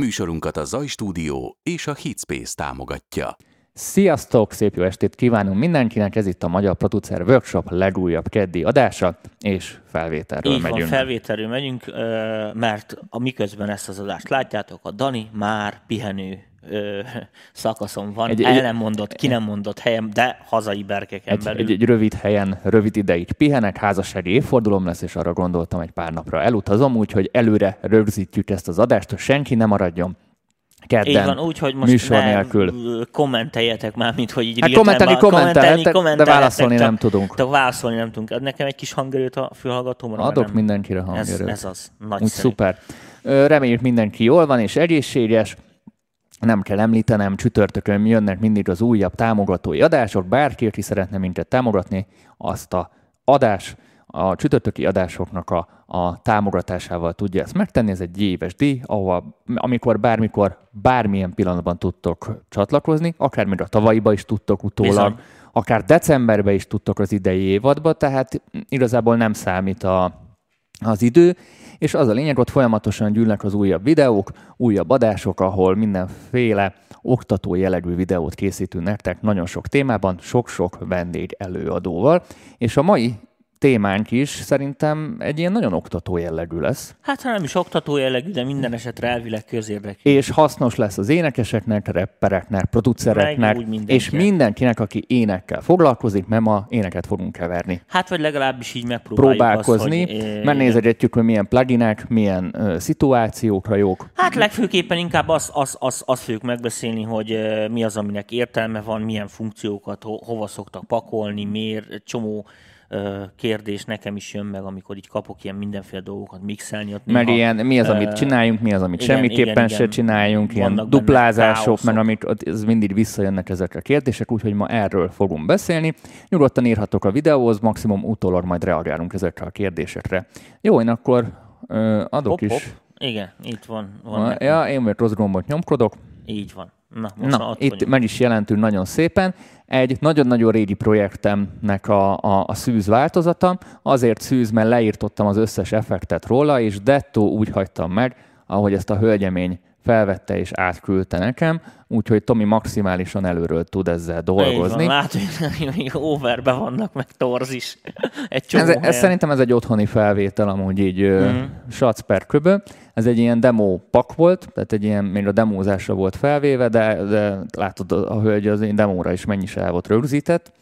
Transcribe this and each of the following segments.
Műsorunkat a Zaj Stúdió és a Hitspace támogatja. Sziasztok, szép jó estét kívánunk mindenkinek, ez itt a Magyar Producer Workshop legújabb keddi adása, és felvételről Így megyünk. van, felvételről megyünk, mert a miközben ezt az adást látjátok, a Dani már pihenő ö, szakaszon van, Egy- el nem mondott, ki nem mondott helyem, de hazai berkeken egy, belül. egy, egy rövid helyen, rövid ideig pihenek, házassági évfordulom lesz, és arra gondoltam egy pár napra elutazom, úgyhogy előre rögzítjük ezt az adást, hogy senki ne maradjon kedden így van, úgy, hogy most műsor ne nélkül. kommenteljetek már, mint hogy így Hát real kommentelni time-ban- kommenteltek, de válaszolni csak- nem tudunk. Csak válaszolni nem tudunk. Ad nekem egy kis hangerőt a fülhallgatómra? Adok nem. mindenkire ez, hangerőt. ez az. Úgy Nagyszerű. szuper. Reméljük mindenki jól van és egészséges. Nem kell említenem, csütörtökön jönnek mindig az újabb támogatói adások. Bárki, aki szeretne minket támogatni, azt a adás, a csütörtöki adásoknak a, a támogatásával tudja ezt megtenni. Ez egy éves díj, ahol amikor bármikor, bármilyen pillanatban tudtok csatlakozni, akár még a tavalyiba is tudtok utólag, Bizony. akár decemberben is tudtok az idei évadba, tehát igazából nem számít a, az idő, és az a lényeg, ott folyamatosan gyűlnek az újabb videók, újabb adások, ahol mindenféle oktató jellegű videót készítünk nektek nagyon sok témában, sok-sok vendég előadóval, és a mai témánk is szerintem egy ilyen nagyon oktató jellegű lesz, Hát ha nem is oktató jellegű, de minden esetre elvileg közérdekű. és hasznos lesz az énekeseknek, rappereknek, producereknek, Meg mindenkinek. és mindenkinek, aki énekkel foglalkozik, mert ma éneket fogunk keverni. Hát vagy legalábbis így megpróbáljuk próbálkozni, azt, hogy, eh, hogy milyen pluginek, milyen ö, szituációkra jók. Hát legfőképpen inkább azt az, az, az fogjuk megbeszélni, hogy eh, mi az, aminek értelme van, milyen funkciókat ho, hova szoktak pakolni, miért, csomó kérdés nekem is jön meg, amikor így kapok ilyen mindenféle dolgokat mixelni. Ott Mert néha, ilyen, mi az, amit csináljunk, mi az, amit igen, semmiképpen igen, se igen. csináljunk, ilyen duplázások, mert amik ez mindig visszajönnek ezek a kérdések, úgyhogy ma erről fogunk beszélni. Nyugodtan írhatok a videóhoz, maximum utólag majd reagálunk ezekre a kérdésekre. Jó, én akkor adok Hopp, is. hopp. Igen, itt van. van nekem. ja, én vagy rossz gombot nyomkodok. Így van. Na, most Na, itt vagyunk. meg is jelentünk nagyon szépen. Egy nagyon-nagyon régi projektemnek a, a, a szűz változata. Azért szűz, mert leírtottam az összes effektet róla, és dettó úgy hagytam meg, ahogy ezt a hölgyemény felvette és átküldte nekem, úgyhogy Tomi maximálisan előről tud ezzel Így dolgozni. Van, látod, hogy overbe vannak, meg torz is. Egy csomó Ez, ez szerintem ez egy otthoni felvétel, amúgy így mm. Sac per köbö. Ez egy ilyen demo pak volt, tehát egy ilyen, még a demózásra volt felvéve, de, de látod, a hölgy az én demóra is mennyi se el volt rögzített.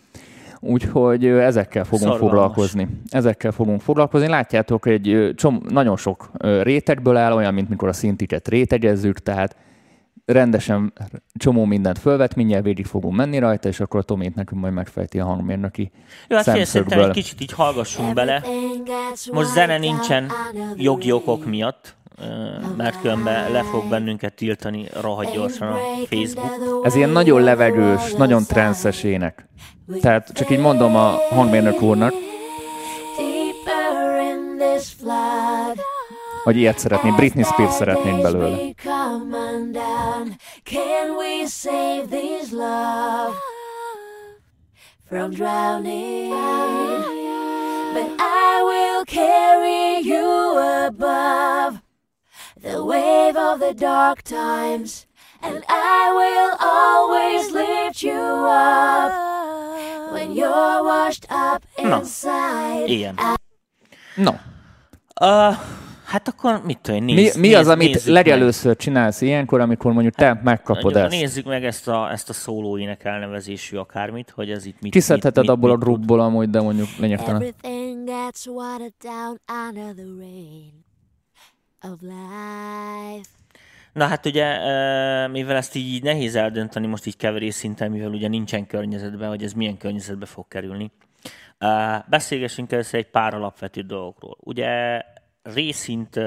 Úgyhogy ezekkel fogunk Szorgalmas. foglalkozni. Ezekkel fogunk foglalkozni. Látjátok, egy csom, nagyon sok rétegből áll, olyan, mint mikor a szintiket rétegezzük, tehát rendesen csomó mindent fölvet, mindjárt végig fogunk menni rajta, és akkor Tomét nekünk majd megfejti a hangmérnöki Jó, hát szerintem egy kicsit így hallgassunk bele. Most zene nincsen jogi okok miatt, mert különben le fog bennünket tiltani rohadt gyorsan a Facebook. Ez ilyen nagyon levegős, nagyon transzes ének. Tehát csak így mondom a hangmérnök úrnak, hogy ilyet szeretné, Britney Spears szeretnénk belőle. Come undone. Can we save this love from drowning? But I will carry you above the wave of the dark times, and I will always lift you up when you're washed up inside. Igen. No, Uh, hát akkor mit tudom, én, mi, nézz, mi az, nézz- amit nézzük legelőször csinálsz ilyenkor, amikor mondjuk te megkapod Mondjuk, ezt? Nézzük meg ezt a, ezt a szóló ének elnevezésű akármit, hogy ez itt mit Kiszedheted mit, mit, abból a mit tud. grupból amúgy, de mondjuk lényegtelen. Everything gets watered down under the rain of life. Na hát ugye, mivel ezt így nehéz eldönteni most így keverés szinten, mivel ugye nincsen környezetben, hogy ez milyen környezetbe fog kerülni, beszélgessünk először egy pár alapvető dolgokról. Ugye részint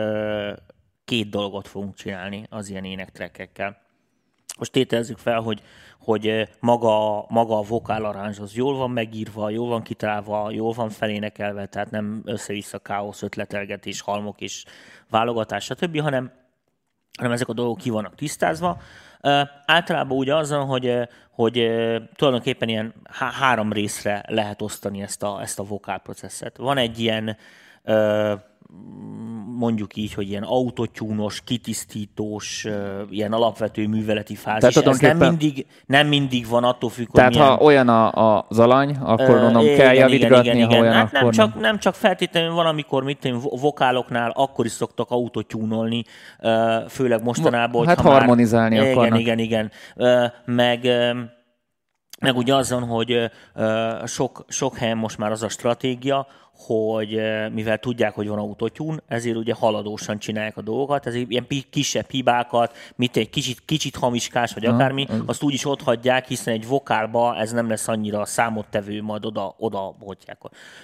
két dolgot fogunk csinálni az ilyen énektrekekkel. Most tételezzük fel, hogy, hogy maga, maga a vokál aranzs az jól van megírva, jól van kitalálva, jól van felénekelve, tehát nem össze-vissza káosz, ötletelgetés, halmok és válogatás, stb., hanem hanem ezek a dolgok ki vannak tisztázva. Általában úgy az van, hogy, hogy tulajdonképpen ilyen há- három részre lehet osztani ezt a, ezt a vokálprocesszet. Van egy ilyen mondjuk így, hogy ilyen autotyúnos, kitisztítós, ilyen alapvető műveleti fázis. Tehát Ez nem mindig, nem mindig van attól függ, hogy Tehát milyen... ha olyan a, a, az alany, akkor Ö, mondom, igen, kell igen, javítgatni, igen, ha igen. olyan, Hát nem, akkor csak, nem csak feltétlenül van, amikor mit vo- vokáloknál akkor is szoktak autotyúnolni, főleg mostanában, Hát már- harmonizálni igen, akarnak. Igen, igen, Ö, Meg, meg ugye azon, hogy sok, sok helyen most már az a stratégia, hogy mivel tudják, hogy van autotyún, ezért ugye haladósan csinálják a dolgokat, ezért ilyen kisebb hibákat, mit egy kicsit, kicsit hamiskás, vagy akármi, az- azt úgy is ott hagyják, hiszen egy vokálba ez nem lesz annyira számottevő, majd oda, oda bontják.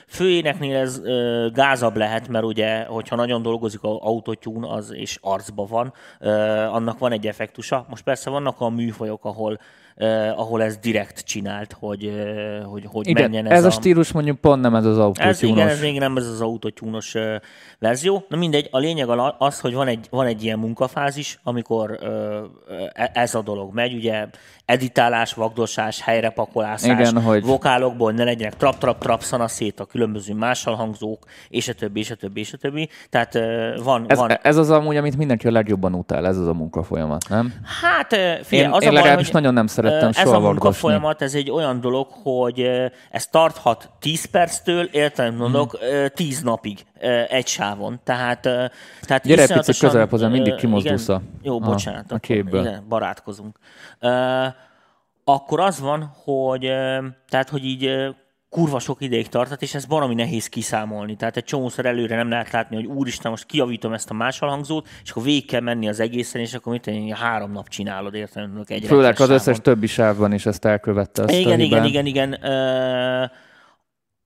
Főéneknél ez ö, gázabb lehet, mert ugye, hogyha nagyon dolgozik a autotyún, az és arcba van, ö, annak van egy effektusa. Most persze vannak a műfajok, ahol Uh, ahol ez direkt csinált, hogy, uh, hogy, hogy Igen, menjen ez, ez, a stílus mondjuk pont nem ez az ez igen, autótyúnos. ez még nem ez az autotyúnos uh, verzió. Na mindegy, a lényeg az, hogy van egy, van egy ilyen munkafázis, amikor uh, ez a dolog megy, ugye editálás, vagdosás, helyrepakolászás, Igen, hogy- vokálokból ne legyenek trap-trap-trap szanaszét a különböző máshangzók, és a többi, és a többi, és a többi. Tehát van, Ez, van... ez az amúgy, amit mindenki a legjobban utál, ez az a munkafolyamat, nem? Hát, figyelj, Én- az én a baj, legalábbis hogy, nagyon nem szerettem Ez soha a vargosni. munkafolyamat, ez egy olyan dolog, hogy ez tarthat 10 perctől, értelem mondok, Hmm. 10 napig egy sávon. Tehát, tehát Gyere picit közelebb hozzám, mindig kimozdulsz igen, a- Jó, a- bocsánat. a akkor képből. Igen, barátkozunk. Akkor az van, hogy, tehát, hogy így kurva sok ideig tartott, és ez baromi nehéz kiszámolni. Tehát egy csomószor előre nem lehet látni, hogy úristen, most kiavítom ezt a másalhangzót, és akkor végig kell menni az egészen, és akkor mit én, három nap csinálod, értem, egy Főleg az összes többi sávban is ezt elkövette. Azt a Igen, igen, igen, igen.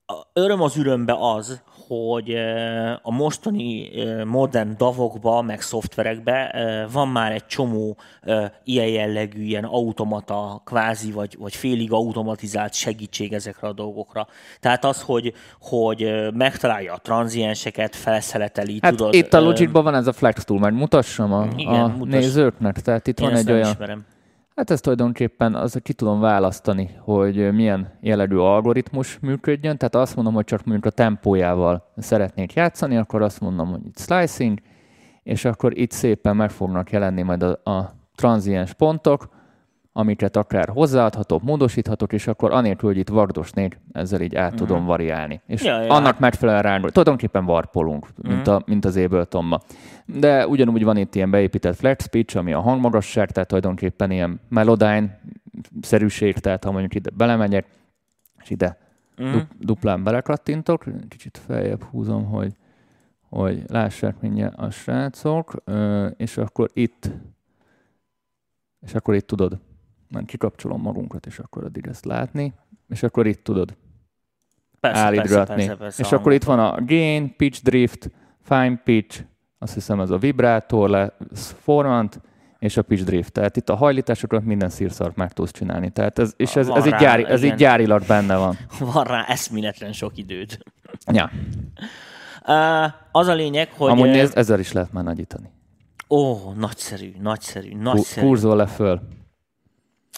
A öröm az ürömbe az, hogy a mostani modern davokba, meg szoftverekbe van már egy csomó ilyen jellegű, ilyen automata, kvázi, vagy, vagy félig automatizált segítség ezekre a dolgokra. Tehát az, hogy, hogy megtalálja a tranzienseket, felszeleteli, Hát tudod. itt a Logicban van ez a Flex tool, majd mutassam a, Igen, a mutass. nézőknek. Tehát itt én van egy olyan... ismerem. Hát ezt tulajdonképpen az, ki tudom választani, hogy milyen jellegű algoritmus működjön. Tehát azt mondom, hogy csak mondjuk a tempójával szeretnék játszani, akkor azt mondom, hogy itt slicing, és akkor itt szépen meg fognak jelenni majd a, a tranziens pontok, amiket akár hozzáadhatok, módosíthatok, és akkor anélkül, hogy itt vardosnék, ezzel így át tudom variálni. És Mhm. Ja, ja, annak megfelelően ránk, tulajdonképpen warpolunk, mint, a, mint az Abletonba. De ugyanúgy van itt ilyen beépített flex pitch, ami a hangmagasság, tehát tulajdonképpen ilyen melodyne szerűség, tehát ha mondjuk ide belemegyek, és ide Mhm. du- duplán belekattintok, kicsit feljebb húzom, hogy, hogy lássák mindjárt a srácok, és akkor itt és akkor itt tudod, már kikapcsolom magunkat, és akkor addig ezt látni, és akkor itt tudod Persze, persze, állítgatni. persze, persze, és akkor itt van a gain, pitch drift, fine pitch, azt hiszem ez a vibrátor, lesz formant, és a pitch drift. Tehát itt a hajlításokat minden szírszart meg tudsz csinálni. Tehát ez, és ez, Van ez, így, rá, gyári, ez így igen. gyárilag benne van. van rá eszméletlen sok időd. Ja. Uh, az a lényeg, hogy... Amúgy nézd, ezzel is lehet már nagyítani. Ó, nagyszerű, nagyszerű, nagyszerű. Kurzol le föl.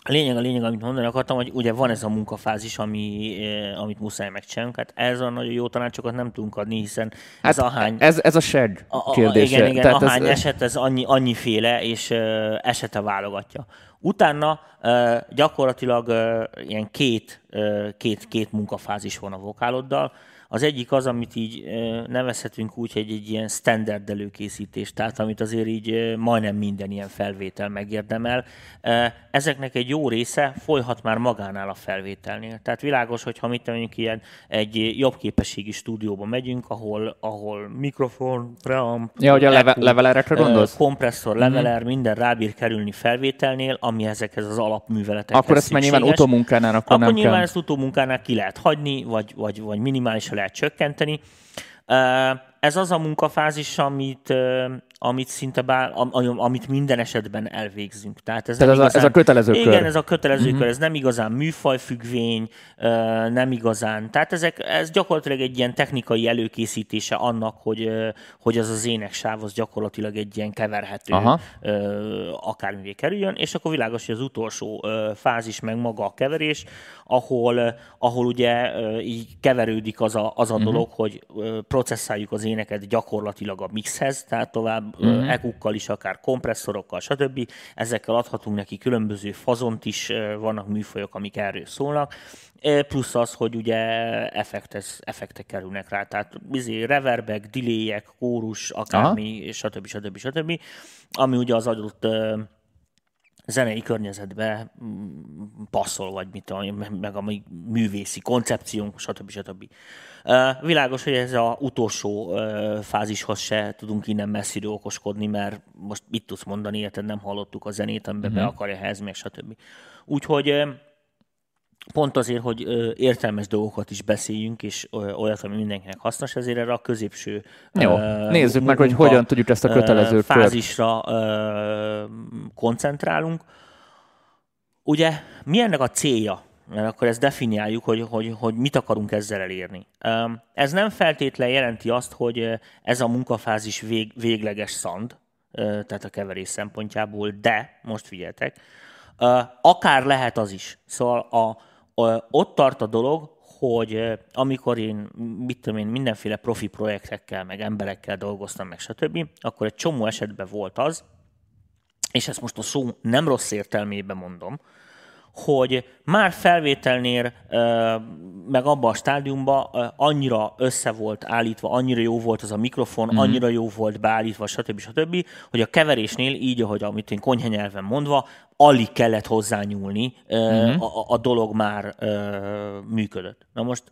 A lényeg, a lényeg, amit mondani akartam, hogy ugye van ez a munkafázis, ami, eh, amit muszáj megcsinálnunk. Hát ez a nagyon jó tanácsokat nem tudunk adni, hiszen hát ez ahány... ez, ez a seg A, a, kérdése. igen, igen, Tehát ahány ez, eset, ez annyi, annyiféle, és uh, esete válogatja. Utána uh, gyakorlatilag uh, ilyen két, uh, két, két munkafázis van a vokáloddal. Az egyik az, amit így nevezhetünk úgy, hogy egy ilyen standard előkészítés, tehát amit azért így majdnem minden ilyen felvétel megérdemel. Ezeknek egy jó része folyhat már magánál a felvételnél. Tehát világos, hogy ha mit mondjuk ilyen egy jobb képességi stúdióba megyünk, ahol, ahol mikrofon, preamp, Ja, hogy a leve, levelerekre gondolsz? kompresszor, leveler, minden rábír kerülni felvételnél, ami ezekhez az alapműveletekhez Akkor ezt már nyilván utómunkánál akkor, Akkor nem nyilván kell. ezt utómunkánál ki lehet hagyni, vagy, vagy, vagy minimálisra lehet csökkenteni. Ez az a munkafázis, amit, amit szinte bár, am- am- amit minden esetben elvégzünk. Tehát ez, Tehát ez a- ez a kötelező igen, kör. ez a kötelező kör, ez nem igazán műfajfüggvény, nem igazán. Tehát ezek, ez gyakorlatilag egy ilyen technikai előkészítése annak, hogy, hogy az az éneksáv az gyakorlatilag egy ilyen keverhető Aha. akármivé kerüljön, és akkor világos, hogy az utolsó fázis meg maga a keverés, ahol, ahol ugye így keverődik az a, az a Mhm. dolog, hogy processzáljuk az éneket gyakorlatilag a mixhez, tehát tovább Mhm. uh-huh. ekukkal is, akár kompresszorokkal, stb. Ezekkel adhatunk neki különböző fazont is, vannak műfajok, amik erről szólnak. Plusz az, hogy ugye effektes, effektek kerülnek rá, tehát izé, reverbek, delayek, kórus, akármi, stb. stb. stb. Ami ugye az adott zenei környezetbe passzol, vagy mit meg a művészi koncepciónk, stb. stb. Ö, Világos, hogy ez a utolsó fázishoz se tudunk innen messziről okoskodni, mert most mit tudsz mondani, érted, nem hallottuk a zenét, amiben uh-huh. be akarja helyezni, meg stb. Úgyhogy pont azért, hogy értelmes dolgokat is beszéljünk, és olyat, ami mindenkinek hasznos, ezért erre a középső Jó, ö, nézzük meg, hogy hogyan tudjuk ezt a kötelező kört. fázisra ö, koncentrálunk. Ugye, mi ennek a célja? Mert akkor ezt definiáljuk, hogy, hogy, hogy mit akarunk ezzel elérni. Ez nem feltétlen jelenti azt, hogy ez a munkafázis vég, végleges szand, tehát a keverés szempontjából, de, most figyeltek, akár lehet az is. Szóval a, a, ott tart a dolog, hogy amikor én, mit tudom én, mindenféle profi projektekkel, meg emberekkel dolgoztam, meg stb., akkor egy csomó esetben volt az, és ezt most a szó nem rossz értelmében mondom, hogy már felvételnél, meg abban a stádiumban annyira össze volt állítva, annyira jó volt az a mikrofon, mm-hmm. annyira jó volt beállítva, stb. stb., hogy a keverésnél, így, ahogy amit én konyha nyelven mondva, alig kellett hozzányúlni, mm-hmm. a, a dolog már működött. Na most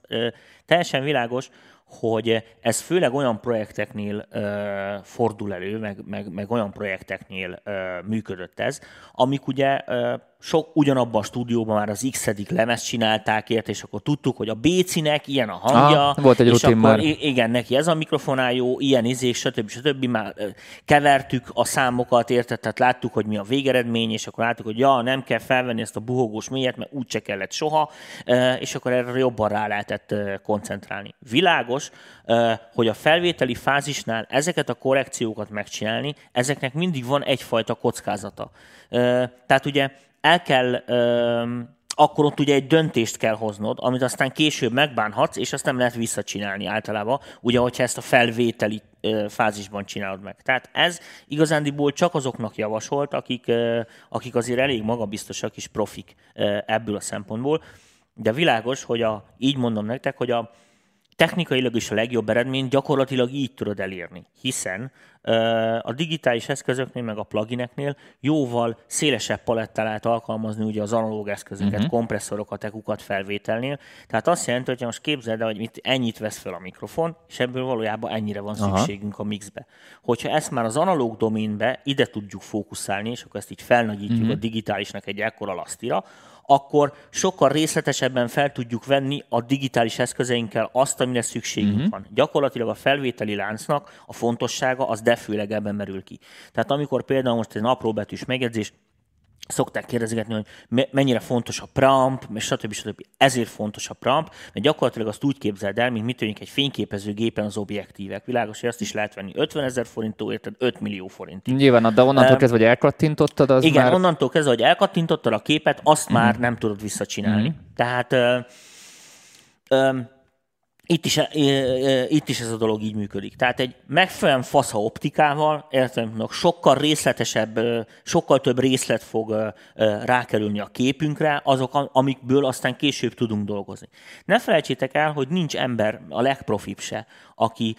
teljesen világos, hogy ez főleg olyan projekteknél ö, fordul elő, meg, meg, meg olyan projekteknél ö, működött ez, amik ugye ö, sok ugyanabban a stúdióban már az x lemezt csinálták ért, és akkor tudtuk, hogy a Bécinek ilyen a hangja, Aha, volt egy és akkor már. igen, neki ez a mikrofonál jó, ilyen izé, stb. stb. Már ö, kevertük a számokat, érted? Tehát láttuk, hogy mi a végeredmény, és akkor láttuk, hogy ja, nem kell felvenni ezt a buhogós mélyet, mert úgyse kellett soha, ö, és akkor erre jobban rá lehetett ö, koncentrálni. Világos, ö, hogy a felvételi fázisnál ezeket a korrekciókat megcsinálni, ezeknek mindig van egyfajta kockázata. Tehát ugye el kell akkor ott ugye egy döntést kell hoznod, amit aztán később megbánhatsz, és azt nem lehet visszacsinálni általában, ugye, hogyha ezt a felvételi fázisban csinálod meg. Tehát ez igazándiból csak azoknak javasolt, akik, akik azért elég magabiztosak és profik ebből a szempontból, de világos, hogy a, így mondom nektek, hogy a technikailag is a legjobb eredményt gyakorlatilag így tudod elérni, hiszen a digitális eszközöknél, meg a plugineknél jóval szélesebb palettát lehet alkalmazni ugye az analóg eszközöket, uh-huh. kompresszorokat, ekukat felvételnél. Tehát azt jelenti, hogy most képzeld el, hogy mit, ennyit vesz fel a mikrofon, és ebből valójában ennyire van Aha. szükségünk a mixbe. Hogyha ezt már az analóg doménbe ide tudjuk fókuszálni, és akkor ezt így felnagyítjuk uh-huh. a digitálisnak egy ekkora lasztira, akkor sokkal részletesebben fel tudjuk venni a digitális eszközeinkkel azt, amire szükségünk uh-huh. van. Gyakorlatilag a felvételi láncnak a fontossága az de főleg ebben merül ki. Tehát amikor például most egy apróbetűs megjegyzés, szokták kérdezgetni, hogy me- mennyire fontos a preamp, és stb. stb. Ezért fontos a preamp, mert gyakorlatilag azt úgy képzeld el, mint mit tűnik egy fényképezőgépen az objektívek. Világos, hogy azt is lehet venni 50 ezer forintó, érted 5 millió forintig. Nyilván, de onnantól Em, kezdve, hogy elkattintottad, az Igen, már... onnantól kezdve, hogy elkattintottad a képet, azt már nem tudod visszacsinálni. Tehát ö, ö, itt is, ö, ö, itt is ez a dolog így működik. Tehát egy megfelelően fasza optikával, értelemben sokkal részletesebb, ö, sokkal több részlet fog rákerülni a képünkre, azok, amikből aztán később tudunk dolgozni. Ne felejtsétek el, hogy nincs ember, a legprofibb se, aki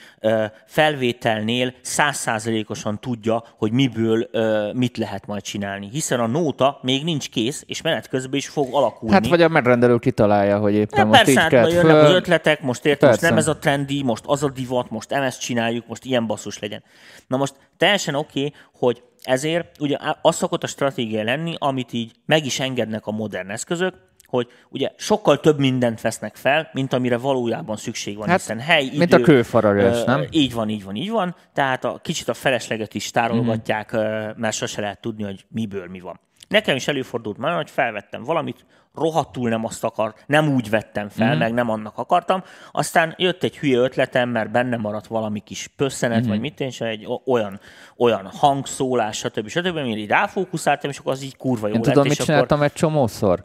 felvételnél százszázalékosan tudja, hogy miből mit lehet majd csinálni. Hiszen a nóta még nincs kész, és menet közben is fog alakulni. Hát vagy a megrendelő kitalálja, hogy éppen Ja, most persze, így hát kell jönnek az ötletek, most érted, most Persze. nem ez a trendi, most az a divat, most ezt csináljuk, most ilyen basszus legyen. Na most teljesen oké, okay, hogy ezért ugye az szokott a stratégia lenni, amit így meg is engednek a modern eszközök, hogy ugye sokkal több mindent vesznek fel, mint amire valójában szükség van, Hát, hiszen hely, mint idő, a kőfaragás, ö, nem? Így van, így van, így van. Tehát a, kicsit a felesleget is tárolgatják, mm. mert sose lehet tudni, hogy miből mi van. Nekem is előfordult már, hogy felvettem valamit, rohadtul nem azt akart, nem úgy vettem fel, Mhm. mm. meg nem annak akartam. Aztán jött egy hülye ötletem, mert benne maradt valami kis pösszenet, Mhm. mm. vagy mit én sem, egy olyan, olyan hangszólás, stb. stb. amire így ráfókuszáltam, és akkor az így kurva jó Én lett. tudom, mit akkor... csináltam egy csomószor?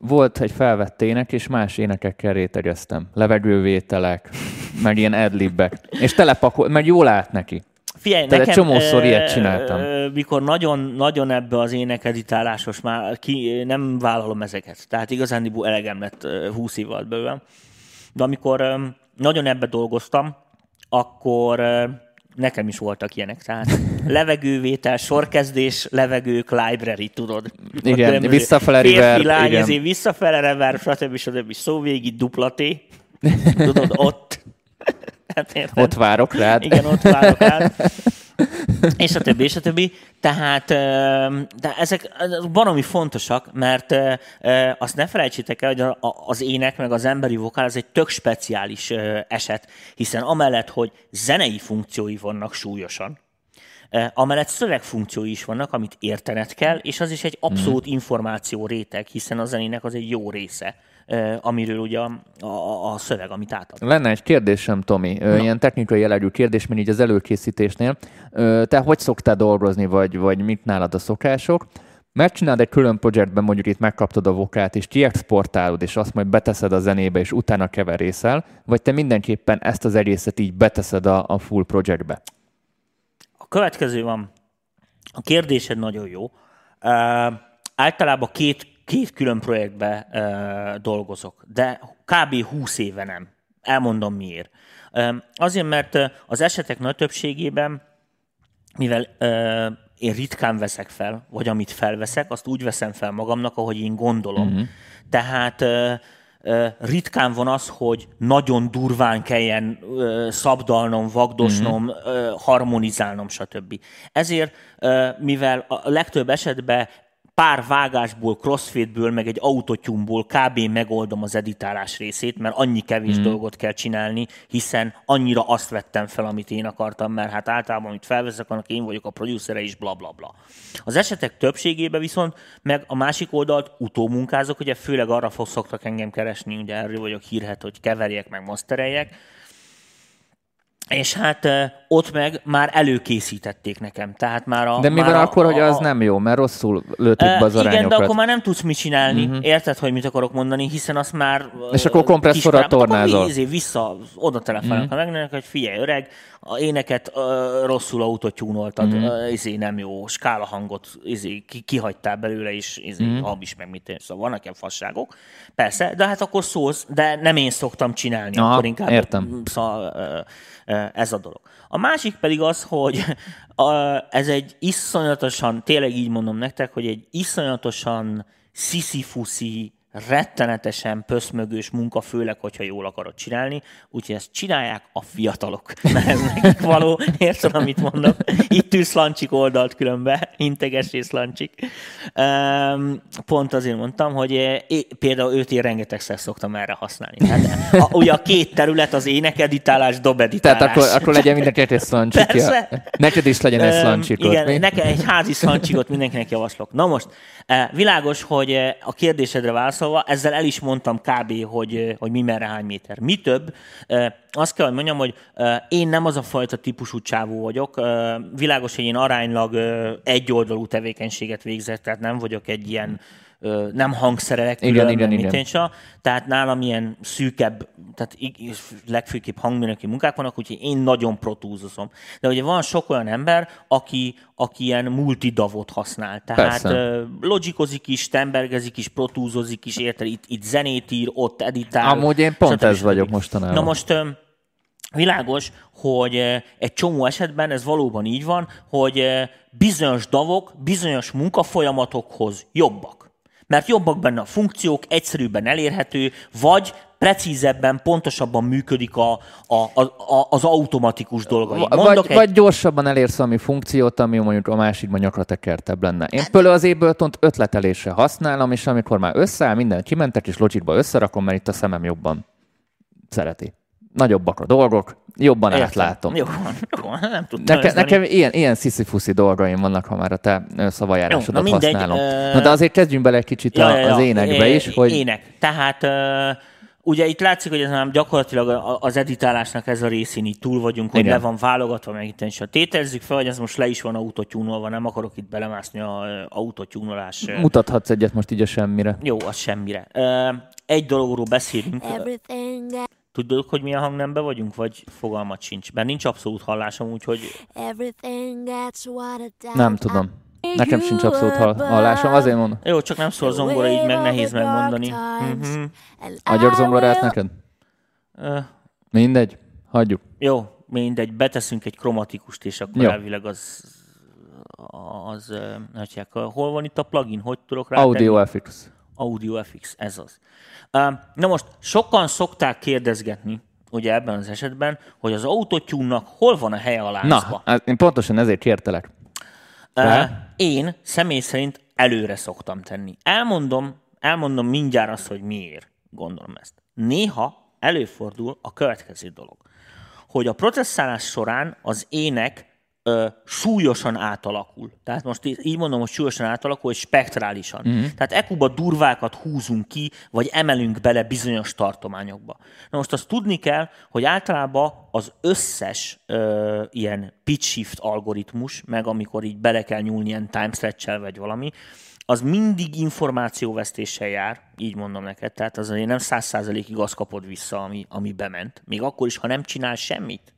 Volt egy felvett ének, és más énekekkel rétegeztem. Levegővételek, meg ilyen adlibbek. És telepakol, mert jól állt neki. Figyelj, Tehát egy nekem, csomószor ilyet csináltam. Mikor nagyon, nagyon ebbe az énekedítálásos már ki, nem vállalom ezeket. Tehát igazán elegem lett ö, 20 év alatt belőlem. De amikor nagyon ebbe dolgoztam, akkor nekem is voltak ilyenek. Tehát levegővétel, sorkezdés, levegők, library, tudod. Igen, visszafele Férfi, reverb, lány, igen. ezért visszafele reverb, stb. stb. Szó végig dupla T. Tudod, ott. Hát érted? Ott várok rád. Igen, ott várok át. És a többi, és a többi. Tehát, de ezek baromi fontosak, mert azt ne felejtsétek el, hogy az ének meg az emberi vokál az egy tök speciális eset, hiszen amellett, hogy zenei funkciói vannak súlyosan, amellett szövegfunkciói is vannak, amit értened kell, és az is egy abszolút információ réteg, hiszen a zenének az egy jó része, amiről ugye a, a, a szöveg, amit átad. Lenne egy kérdésem, Tomi, Ö, ilyen technikai jellegű kérdés, mint így az előkészítésnél. Te hogy szoktál dolgozni, vagy, vagy mit nálad a szokások? Megcsinálod egy külön projektben, mondjuk itt megkaptad a vokát, és kiexportálod, és azt majd beteszed a zenébe, és utána keverészel, vagy te mindenképpen ezt az egészet így beteszed a, a full projektbe? A következő van. A kérdésed nagyon jó. Uh, általában két, két külön projektbe uh, dolgozok, de kb. 20 éve nem. Elmondom miért. Uh, azért, mert az esetek nagy többségében, mivel uh, én ritkán veszek fel, vagy amit felveszek, azt úgy veszem fel magamnak, ahogy én gondolom. Uh-huh. Tehát uh, ritkán van az, hogy nagyon durván kelljen szabdalnom, vagdosnom, uh, harmonizálnom, stb. Ezért, mivel a legtöbb esetben pár vágásból, crossfade-ből, meg egy autotune-ból kb. megoldom az editálás részét, mert annyi kevés mm. dolgot kell csinálni, hiszen annyira azt vettem fel, amit én akartam, mert hát általában, amit felveszek, annak én vagyok a producere is, bla bla bla. Az esetek többségében viszont meg a másik oldalt utómunkázok, ugye főleg arra fog szoktak engem keresni, ugye erről vagyok hírhet, hogy keverjek meg mastereljek, és hát ott meg már előkészítették nekem. Tehát már a, De mi van a, akkor, hogy a- az nem jó, mert rosszul lőtték be az Ö, Igen, de arányokat? akkor már nem tudsz mit csinálni. Uh-huh. Érted, hogy mit akarok mondani, hiszen azt már... És akkor kompresszorral kiskorában- tornázol. Akkor izé vissza, oda telefonálok, uh-huh. ha megnőnek, hogy figyelj, öreg, a éneket ö, rosszul autotyúnoltad, uh-huh. izé nem jó, skála hangot izé, ki, kihagytál belőle, és izé, Mhm. uh-huh. habis meg mit. Szóval vannak ilyen fasságok. Persze, de hát akkor szólsz, de nem én szoktam csinálni. Aha, akkor inkább értem. Szóval ö, ö, ez a dolog. A másik pedig az, hogy a, ez egy iszonyatosan, tényleg így mondom nektek, hogy egy iszonyatosan sziszifuszi, rettenetesen pöszmögős munka, főleg, hogyha jól akarod csinálni, úgyhogy ezt csinálják a fiatalok. Mert ez nekik való, érted, amit mondok? Itt ülsz Lancsik oldalt különben, integes és Lancsik. Um, pont azért mondtam, hogy é- például őt én rengetegszer szoktam erre használni. Hát, a, ugye a két terület az énekeditálás, dobeditálás. Tehát akkor, akkor legyen mindenkinek egy szlancsikja. Neked is legyen egy szlancsikot. Igen, mi? nekem egy házi szlancsikot mindenkinek javaslok. Na most, eh, világos, hogy eh, a kérdésedre válaszolva, ezzel el is mondtam kb., hogy, hogy mi merre hány méter. Mi több, azt kell, hogy mondjam, hogy én nem az a fajta típusú csávó vagyok. Világos, hogy én aránylag egyoldalú tevékenységet végzek, tehát nem vagyok egy ilyen nem hangszerelek Igen, külön, igen, igen. sem. Tehát nálam ilyen szűkebb, tehát legfőképp hangmérnöki munkák vannak, úgyhogy én nagyon protúzozom. De ugye van sok olyan ember, aki, aki ilyen multidavot használ. Tehát Persze. logikozik is, tembergezik is, protúzozik is, érted? Itt, itt zenét ír, ott editál. Amúgy én pont ez vagyok mostanában. Na most Világos, hogy egy csomó esetben ez valóban így van, hogy bizonyos davok bizonyos munkafolyamatokhoz jobbak. Mert jobbak benne a funkciók, egyszerűbben elérhető, vagy precízebben, pontosabban működik a, a, a, az automatikus dolgai. V- Mondok vagy, vagy gyorsabban elérsz valami funkciót, ami mondjuk a másikban nyakra tekertebb lenne. Én például az Ableton ötletelésre használom, és amikor már összeáll, mindent kimentek, és Logicba összerakom, mert itt a szemem jobban szereti. Nagyobbak a dolgok, jobban Értem. átlátom. Jó, van, jó, van, nem tudtam. Neke, nekem ilyen, ilyen sziszifuszi dolgaim vannak, ha már a te ö, szavajárásodat Jó, na mindegy, használom. ö, Na de azért kezdjünk bele egy kicsit a, az énekbe é- is, hogy Ének. Tehát uh, ugye itt látszik, hogy ez már gyakorlatilag a- az editálásnak ez a részén így túl vagyunk, hogy Igen. le van válogatva, meg itt is. Tételezzük fel, hogy ez most le is van autotyúnolva, nem akarok itt belemászni a ö, autotyúnolás. ö, mutathatsz egyet most így a semmire. Jó, az semmire. Ö, Egy dologról beszélünk. Everything that Tudod, hogy milyen hangnemben vagyunk, vagy fogalmat sincs? Mert nincs abszolút hallásom, úgyhogy. Nem tudom. Nekem sincs abszolút hall- hallásom, azért mondom. jó, csak nem szól zongora, így meg nehéz megmondani. Mhm. Magyar zongorát neked? Ö, Mindegy, hagyjuk. Jó, mindegy, beteszünk egy kromatikust, és akkor Jó. elvileg az, az, hogy hol van itt a plugin, hogy tudok rá Audio FX. Audio FX, ez az. Na most, sokan szokták kérdezgetni, ugye ebben az esetben, hogy az autotune-nak hol van a helye a láncba. Na, hát én pontosan ezért kértelek. Rá? Én személy szerint előre szoktam tenni. Elmondom, elmondom mindjárt azt, hogy miért gondolom ezt. Néha előfordul a következő dolog, hogy a processzálás során az ének ö, súlyosan átalakul. Tehát most így mondom, hogy súlyosan átalakul, hogy spektrálisan. Mhm. Mm. Tehát ekuba durvákat húzunk ki, vagy emelünk bele bizonyos tartományokba. Na most azt tudni kell, hogy általában az összes ö, ilyen pitch shift algoritmus, meg amikor így bele kell nyúlni ilyen time stretch vagy valami, az mindig információvesztéssel jár, így mondom neked, tehát az azért nem száz százalékig azt kapod vissza, ami, ami bement. Még akkor is, ha nem csinál semmit.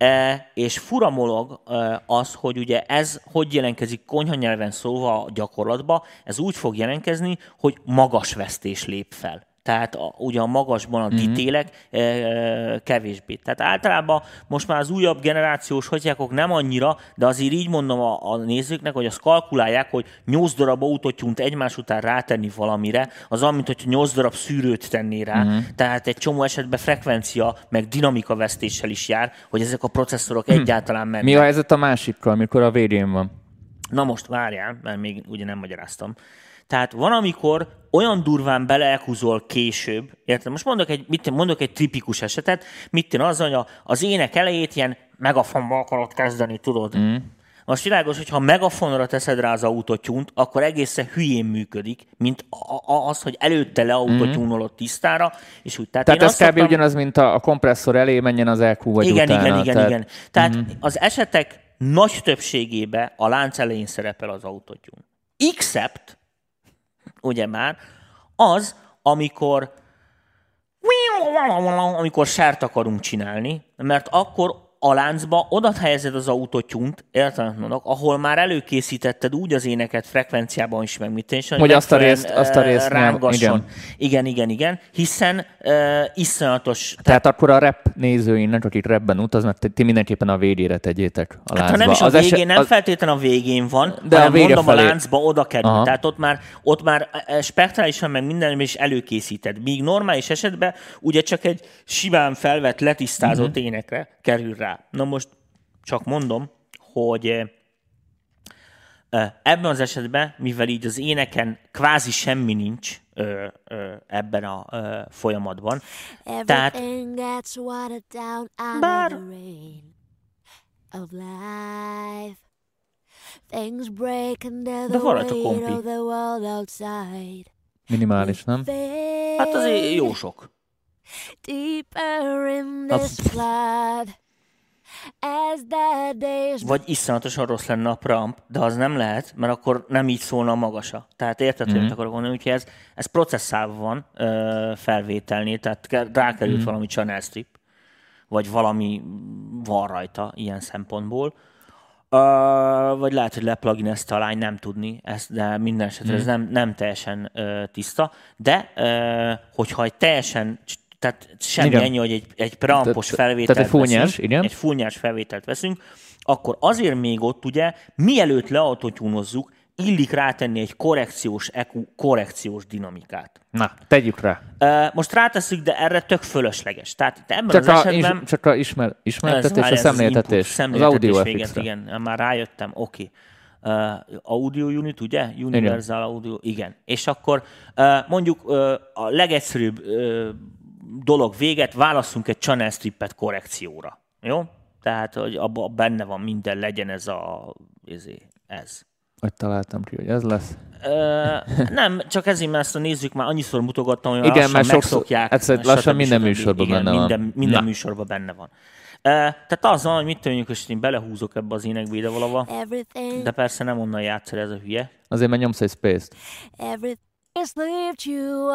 E, és fura molog e, az, hogy ugye ez hogy jelentkezik konyha nyelven szóval a gyakorlatba, ez úgy fog jelentkezni, hogy magas vesztés lép fel. Tehát a, ugye a magasban a Mhm. ditélek e, e, kevésbé. Tehát általában most már az újabb generációs hatyákok nem annyira, de azért így mondom a, a nézőknek, hogy azt kalkulálják, hogy 8 darab autótyunt egymás után rátenni valamire, az olyan, mint hogy 8 darab szűrőt tenné rá. Mhm. Uh-huh. Tehát egy csomó esetben frekvencia, meg dinamika vesztéssel is jár, hogy ezek a processzorok hmm. egyáltalán mennek. Mi a helyzet a másikkal, amikor a végén van? Na most várjál, mert még ugye nem magyaráztam. Tehát van, amikor olyan durván beleelhúzol később, érted? Most mondok egy, mit, mondok egy tipikus esetet, mit én az, hogy az ének elejét ilyen megafonba akarod kezdeni, tudod? Mm. Most világos, hogy ha megafonra teszed rá az autotyúnt, akkor egészen hülyén működik, mint a- a- az, hogy előtte leautotyúnolod tisztára, és úgy. Tehát, Tehát ez kb. szoktam- ugyanaz, mint a, a kompresszor elé menjen az EQ, vagy igen, utána. igen, igen, tehát, igen. Tehát mm-hmm. az esetek nagy többségében a lánc elején szerepel az autotune. Except, ugye már, az, amikor amikor sárt akarunk csinálni, mert akkor a láncba oda helyezed az autotyunt, értelmet mondok, ahol már előkészítetted úgy az éneket frekvenciában is, meg mit is, Hogy azt a részt- azt a eh, részt nem- rángasson. igen. igen, igen, igen, hiszen uh, iszonyatos, Tehát akkor a rap nézőinek, akik rapben utaznak, ti- mindenképpen a végére tegyétek a láncba. Hát, ha nem is a Az végén, eset- nem az- feltétlen a végén van, De hanem a vége mondom, felé. a láncba oda kerül. Aha. Tehát ott már, ott már e, spektrálisan meg mindenben is előkészíted. Míg normális esetben ugye csak egy simán felvett, letisztázott uh-huh. énekre kerül rá. Na most csak mondom, hogy eh, eh, ebben az esetben, mivel így az éneken kvázi semmi nincs ö, ö, ebben a ö, folyamatban, tehát Bár- the rain of life. Things break under De the van rajta weight kompi. of the world outside. Minimális, nem? hát azért jó sok. Deeper in Hát- this flood. Days Vagy iszonyatosan rossz lenne a preamp, de az nem lehet, mert akkor nem így szólna a magasa. Tehát érted, mm-hmm. hogy mit akarok mondani, úgyhogy ez, ez processzálva van ö, felvételnél, tehát ke- rákerült mm-hmm. valami channel strip, vagy valami van rajta ilyen szempontból. Ö, vagy lehet, hogy lepluginezte a lány, nem tudni, ezt, de minden esetre mm. ez nem, nem teljesen ö, tiszta. De ö, hogyha egy teljesen, tehát semmi Igen. ennyi, hogy egy, egy preampos Tehát- felvételt tehát egy nyers, veszünk, igen. egy nyers felvételt veszünk, akkor azért még ott ugye, mielőtt leautotyúnozzuk, illik rátenni egy korrekciós EQ, korrekciós dinamikát. Na, tegyük rá. Most rátesszük, de erre tök fölösleges. Tehát itt ebben Csak az a, esetben... is, csak a ismer, ismertetés, várj, a ez az szemléltetés. Az szemléltetés audio véget, igen, már rájöttem, oké. Okay. Uh, audio unit, ugye? Universal audio, igen. És akkor uh, mondjuk uh, a legegyszerűbb uh, dolog véget, válasszunk egy channel strippet korrekcióra. Jó? Tehát, hogy abban benne van minden, legyen ez a... Ez. ez. Hogy találtam ki, hogy ez lesz. Ö, nem, csak ezért, mert ezt a nézzük már annyiszor mutogattam, hogy már Igen, lassan mert sokszor- megszokják. egyszer stb. lassan minden műsorban Igen, benne van. minden, Minden Na. műsorban benne van. Ö, tehát az van, hogy mit tudjuk, hogy én belehúzok ebbe az énekbe ide valahova, everything, de persze nem onnan játszol ez a hülye. Azért, mert nyomsz egy space-t. everything has lifted you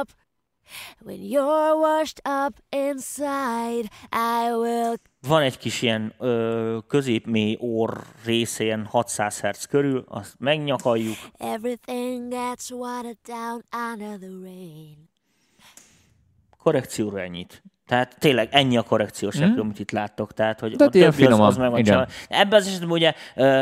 up. When you're washed up inside, I will Van egy kis ilyen ö, középmély orr része, ilyen 600 Hz körül, azt megnyakaljuk, Everything gets watered down under the rain. korrekcióra ennyit. Tehát tényleg ennyi a korrekciós mm. amit itt láttok. Tehát, hogy Tehát a ilyen többi az, az finoman, meg van csinálva. Ebben az esetben ugye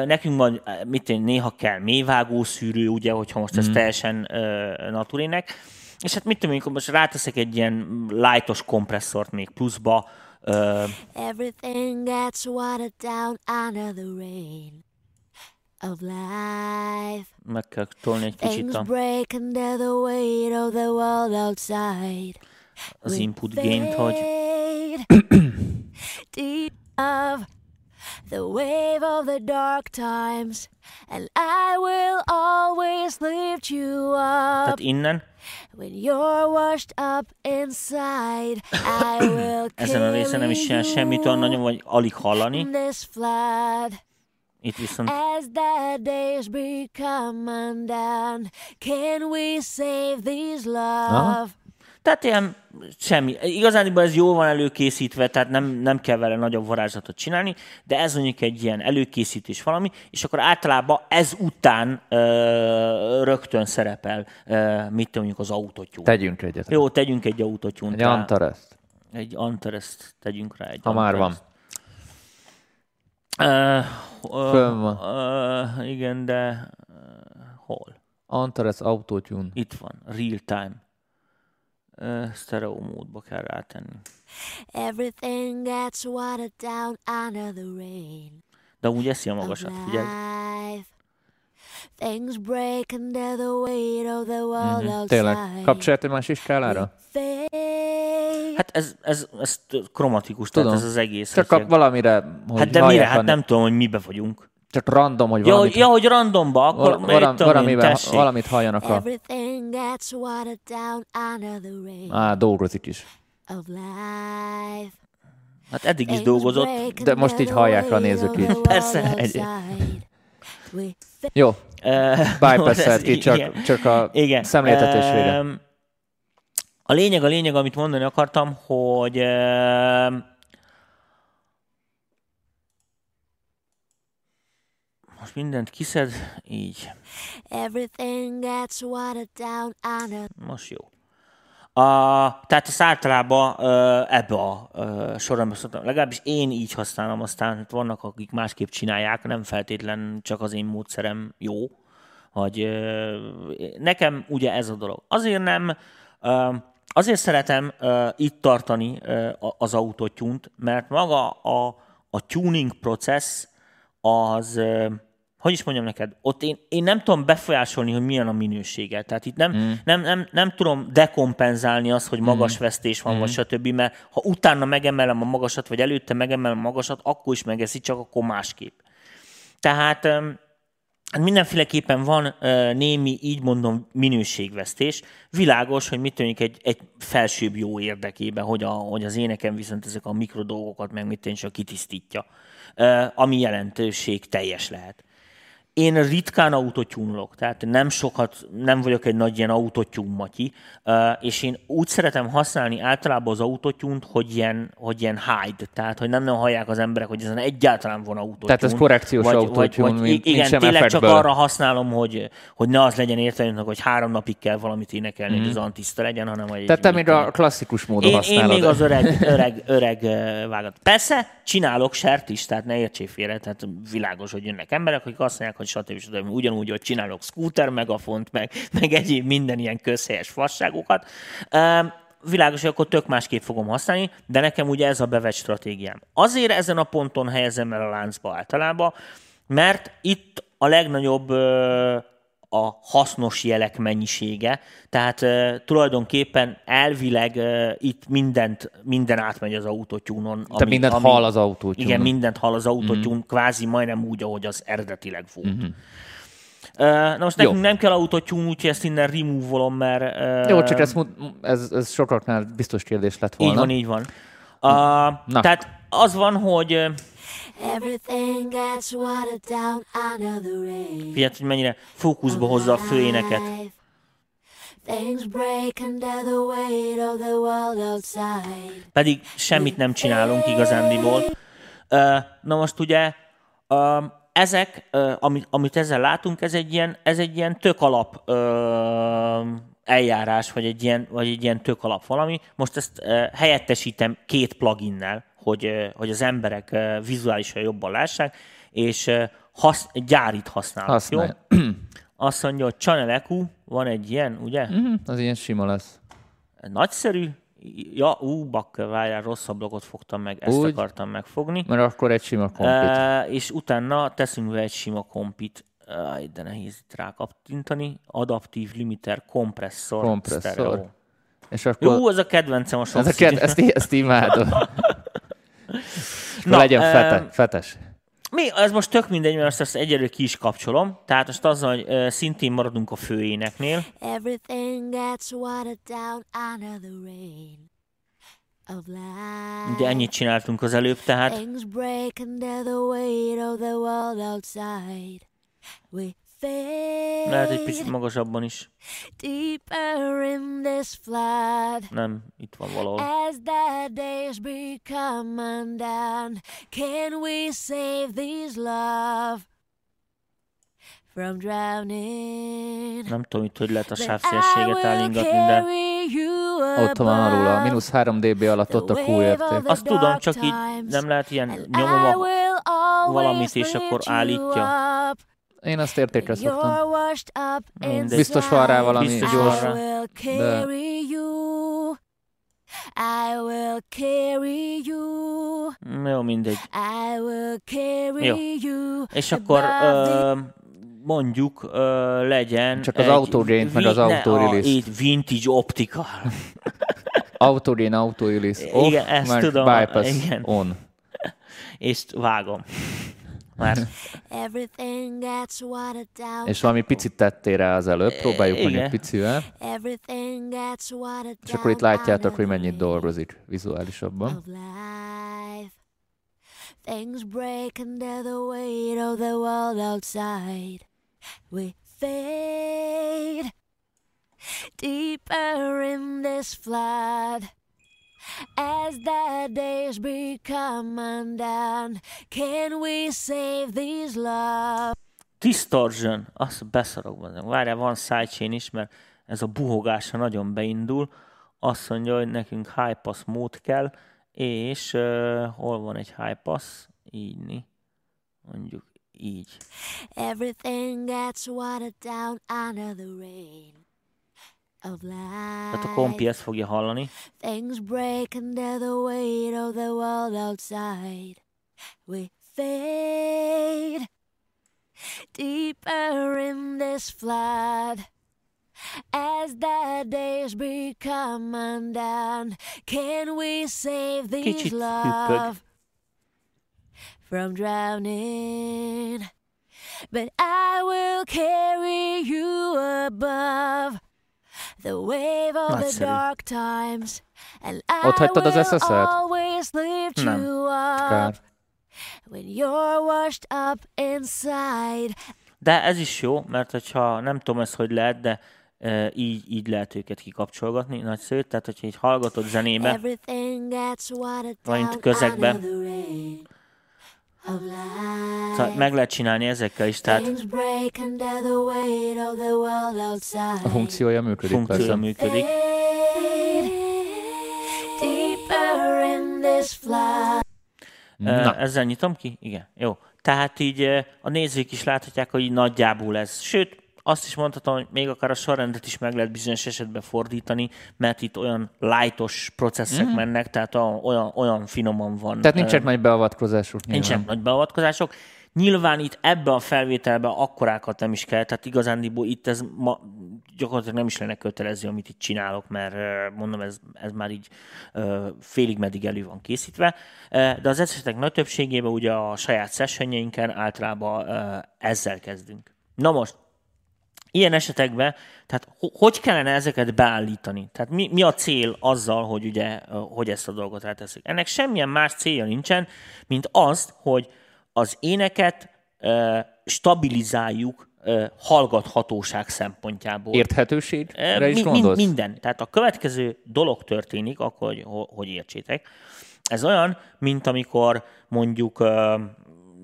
nekünk van, mit én, néha kell mélyvágó szűrő, ugye, hogyha most ez Mhm. teljesen ö, naturének. És hát mit tudom, amikor most ráteszek egy ilyen lightos kompresszort még pluszba, ö, Everything gets watered down under the rain of life. meg kell tolni egy kicsit a, break under the weight of the world outside. az input gain hogy deep of the wave of the dark times, and I will always lift you tehát up. innen When you're washed up inside, I will ezen a részen nem is carry semmit, olyan nagyon vagy alig hallani. Itt viszont As the days become undone, can we save these love? Tehát ilyen semmi. Igazán ez jól van előkészítve, tehát nem, nem kell vele nagyobb varázslatot csinálni, de ez mondjuk egy ilyen előkészítés valami, és akkor általában ez után ö, rögtön szerepel, ö, mit mondjuk az autotyún. Tegyünk egyet. Jó, tegyünk egy autotyún. Egy Antares. Egy Antares tegyünk rá. Egy Ha már van. Ö, ö, Fönn van. Ö, igen, de ö, hol? Antares Autotune. Itt van, real time. Ö, Stereo módba kell rátenni. Everything gets watered down under the rain De úgy eszi a magasat, figyelj. Things break under the weight of the world outside. Tényleg. Kapcsolat egy másik skálára? Hát ez, ez, ez kromatikus, Tudom. tehát ez az egész. Csak kap valamire, hogy hát de mire? Hát nem tudom, hogy mibe vagyunk. Csak random, hogy Ja, valamit, hogy, ja, hogy randomba, akkor val- valam, tudom én, valamivel, tessék. valamit halljanak a... Á, dolgozik is. of life. Hát eddig is dolgozott. De most így hallják a nézők is. Persze, egy- Jó, Uh, bypass ki, csak, csak a Igen. szemléltetésére. A lényeg, a lényeg, amit mondani akartam, hogy most mindent kiszed, így, Everything gets watered down under most jó. A, tehát ezt általában ö, ebbe a ö, sorrendbe szoktam. Legalábbis én így használom, aztán hát vannak, akik másképp csinálják, nem feltétlen csak az én módszerem jó. Hogy ö, nekem ugye ez a dolog. Azért nem, ö, azért szeretem ö, itt tartani ö, az autotyunt, mert maga a, a tuning process az, ö, hogy is mondjam neked, ott én, én nem tudom befolyásolni, hogy milyen a minősége. Tehát itt nem, mm. nem, nem, nem tudom dekompenzálni azt, hogy magas mm. vesztés van, mm. vagy stb., mert ha utána megemelem a magasat, vagy előtte megemelem a magasat, akkor is megeszi, csak akkor másképp. Tehát Hát mindenféleképpen van némi, így mondom, minőségvesztés. Világos, hogy mit tűnik egy, egy felsőbb jó érdekében, hogy, a, hogy az éneken viszont ezek a mikrodolgokat meg mit tűnik, csak kitisztítja, ami jelentőség teljes lehet. Én ritkán autotyúnlok, tehát nem sokat, nem vagyok egy nagy ilyen autotyún matyi, és én úgy szeretem használni általában az autotyúnt, hogy ilyen, hogy ilyen hide, tehát hogy nem, nem hallják az emberek, hogy ezen egyáltalán van autotyún. Tehát ez korrekciós autotune, mint- mint igen, sem tényleg csak effektből. arra használom, hogy, hogy ne az legyen értelmünk, hogy három napig kell valamit énekelni, hogy az antiszta legyen, hanem hogy... Tehát te még a klasszikus módon én, én használod. még az öreg, öreg, öreg vágat. Persze, csinálok sert is, tehát ne értsék félre, tehát világos, hogy jönnek emberek, akik azt mondják, hogy stb. stb. Ugyanúgy, hogy csinálok scooter megafont, meg, meg egyéb minden ilyen közhelyes fasságokat. Ö, Világos, hogy akkor tök másképp fogom használni, de nekem ugye ez a bevett stratégiám. Azért ezen a ponton helyezem el a láncba általában, mert itt a legnagyobb a hasznos jelek mennyisége, tehát uh, tulajdonképpen elvileg uh, itt mindent, minden átmegy az autotyúnon. Te mindent hall az autotune-on. Igen, mindent hall az autotyún, mm. kvázi majdnem úgy, ahogy az eredetileg volt. Mm-hmm. Na most Jó. nekünk nem kell autotyún, úgyhogy ezt innen remove-olom, mert... Jó, csak ez, ez, ez sokaknál biztos kérdés lett volna. így van, így van. Uh, tehát az van, hogy figyelj, hogy mennyire fókuszba hozza a főéneket. Pedig semmit nem csinálunk igazándiból. Na most ugye ezek, amit, amit ezzel látunk, ez egy ilyen, ez egy ilyen tök alap eljárás, vagy egy, ilyen, vagy egy ilyen tök alap valami. Most ezt helyettesítem két pluginnel, hogy, hogy az emberek vizuálisan jobban lássák, és hasz, gyárit használok. Használj. Jó? Azt mondja, hogy Channel EQ, van egy ilyen, ugye? Mhm, Az ilyen sima lesz. Nagyszerű. Ja, ú, bakker, várjál, rosszabb blogot fogtam meg, ezt Úgy. akartam megfogni. Mert akkor egy sima kompit. E, és utána teszünk be egy sima kompit. Aj, de nehéz itt rákattintani. Adaptív limiter kompresszor. Kompresszor. stereo. És akkor Jó, ez a kedvencem a sok ez a ked, ezt, ezt imádom. Na, legyen fete, fetes. Mi, ez most tök mindegy, mert azt, azt egyelőre ki is kapcsolom. Tehát most azzal, hogy ö, szintén maradunk a főéneknél. Everything gets watered down under the rain of life. De ennyit csináltunk az előbb, tehát We fade lehet egy picit magasabban is. deeper in this flood. Nem, itt van valahol. As the days become undone, can we save these love from drowning? Nem tudom itt, hogy lehet a sávszélességet will állingatni, de carry you Ott van alul a above mínusz 3 dB alatt ott a the Q érték. azt tudom, dark csak így times. nem lehet ilyen And nyomom I a will always valamit, és akkor állítja. Up Én azt értékre szoktam. Mindegy. Biztos van rá valami Biztos gyors. van I rá. will carry you. I will carry you. Jó, mindegy. I will carry Jó. you. És akkor ö, mondjuk ö, legyen Csak az egy autogain-t, meg az vi- ne, auto-release. a- Így vintage optical. Autogain, auto release off, Igen, ezt meg tudom, bypass igen. on. és vágom. Már Everything gets watered down. És valami picit tettél rá az előbb, próbáljuk meg igen. egy picivel. Everything gets watered És akkor itt látjátok, hogy mennyit dolgozik vizuálisabban. Things break under the weight of the world outside. We fade deeper in this flood. As the days become undone, can we save these love? Distortion, azt beszarok benne. Várjál, van sidechain is, mert ez a buhogása nagyon beindul. Azt mondja, hogy nekünk high pass mód kell, és uh, hol van egy high pass? Így, mondjuk így. Everything gets watered down under the rain of life. Tehát a kompi ezt fogja hallani. Things break under the weight of the world outside. We fade deeper in this flood. As the days become undone, can we save these Kicsit love hüppög. from drowning? But I will carry you above the wave of the Nagyszerű. dark times, and Ott I hagytad az will SS-et? always lift Nem. you up Kár. when you're washed up inside. De ez is jó, mert hogyha nem tudom ezt, hogy lehet, de e, így, így lehet őket kikapcsolgatni, nagyszerű. Tehát, hogyha így hallgatod zenébe, down közegbe. Szóval meg lehet csinálni ezekkel is, tehát Things break under the weight of the world outside. A funkciója működik funkciója persze. működik. Na. Ezzel nyitom ki? Igen. Jó. Tehát így a nézők is láthatják, hogy így nagyjából ez. Sőt, azt is mondhatom, hogy még akár a sorrendet is meg lehet bizonyos esetben fordítani, mert itt olyan lightos processzek mm. mennek, tehát olyan, olyan finoman van. Tehát eh, nincsenek nagy beavatkozások nyilván. Nincsenek nagy beavatkozások. Nyilván itt ebbe a felvételbe akkorákat nem is kell, tehát igazándiból itt ez ma, gyakorlatilag nem is lenne kötelező, amit itt csinálok, mert mondom, ez, ez már így félig meddig elő van készítve. De az esetek nagy többségében ugye a saját sessionjeinken általában ezzel kezdünk. Na most, ilyen esetekben, tehát ho- hogy kellene ezeket beállítani? Tehát mi, mi a cél azzal, hogy ugye, hogy ezt a dolgot elteszünk? Ennek semmilyen más célja nincsen, mint az, hogy az éneket ö, stabilizáljuk ö, hallgathatóság szempontjából. Érthetőségre is mi- gondolsz? minden. Tehát a következő dolog történik, akkor, hogy, hogy értsétek. Ez olyan, mint amikor mondjuk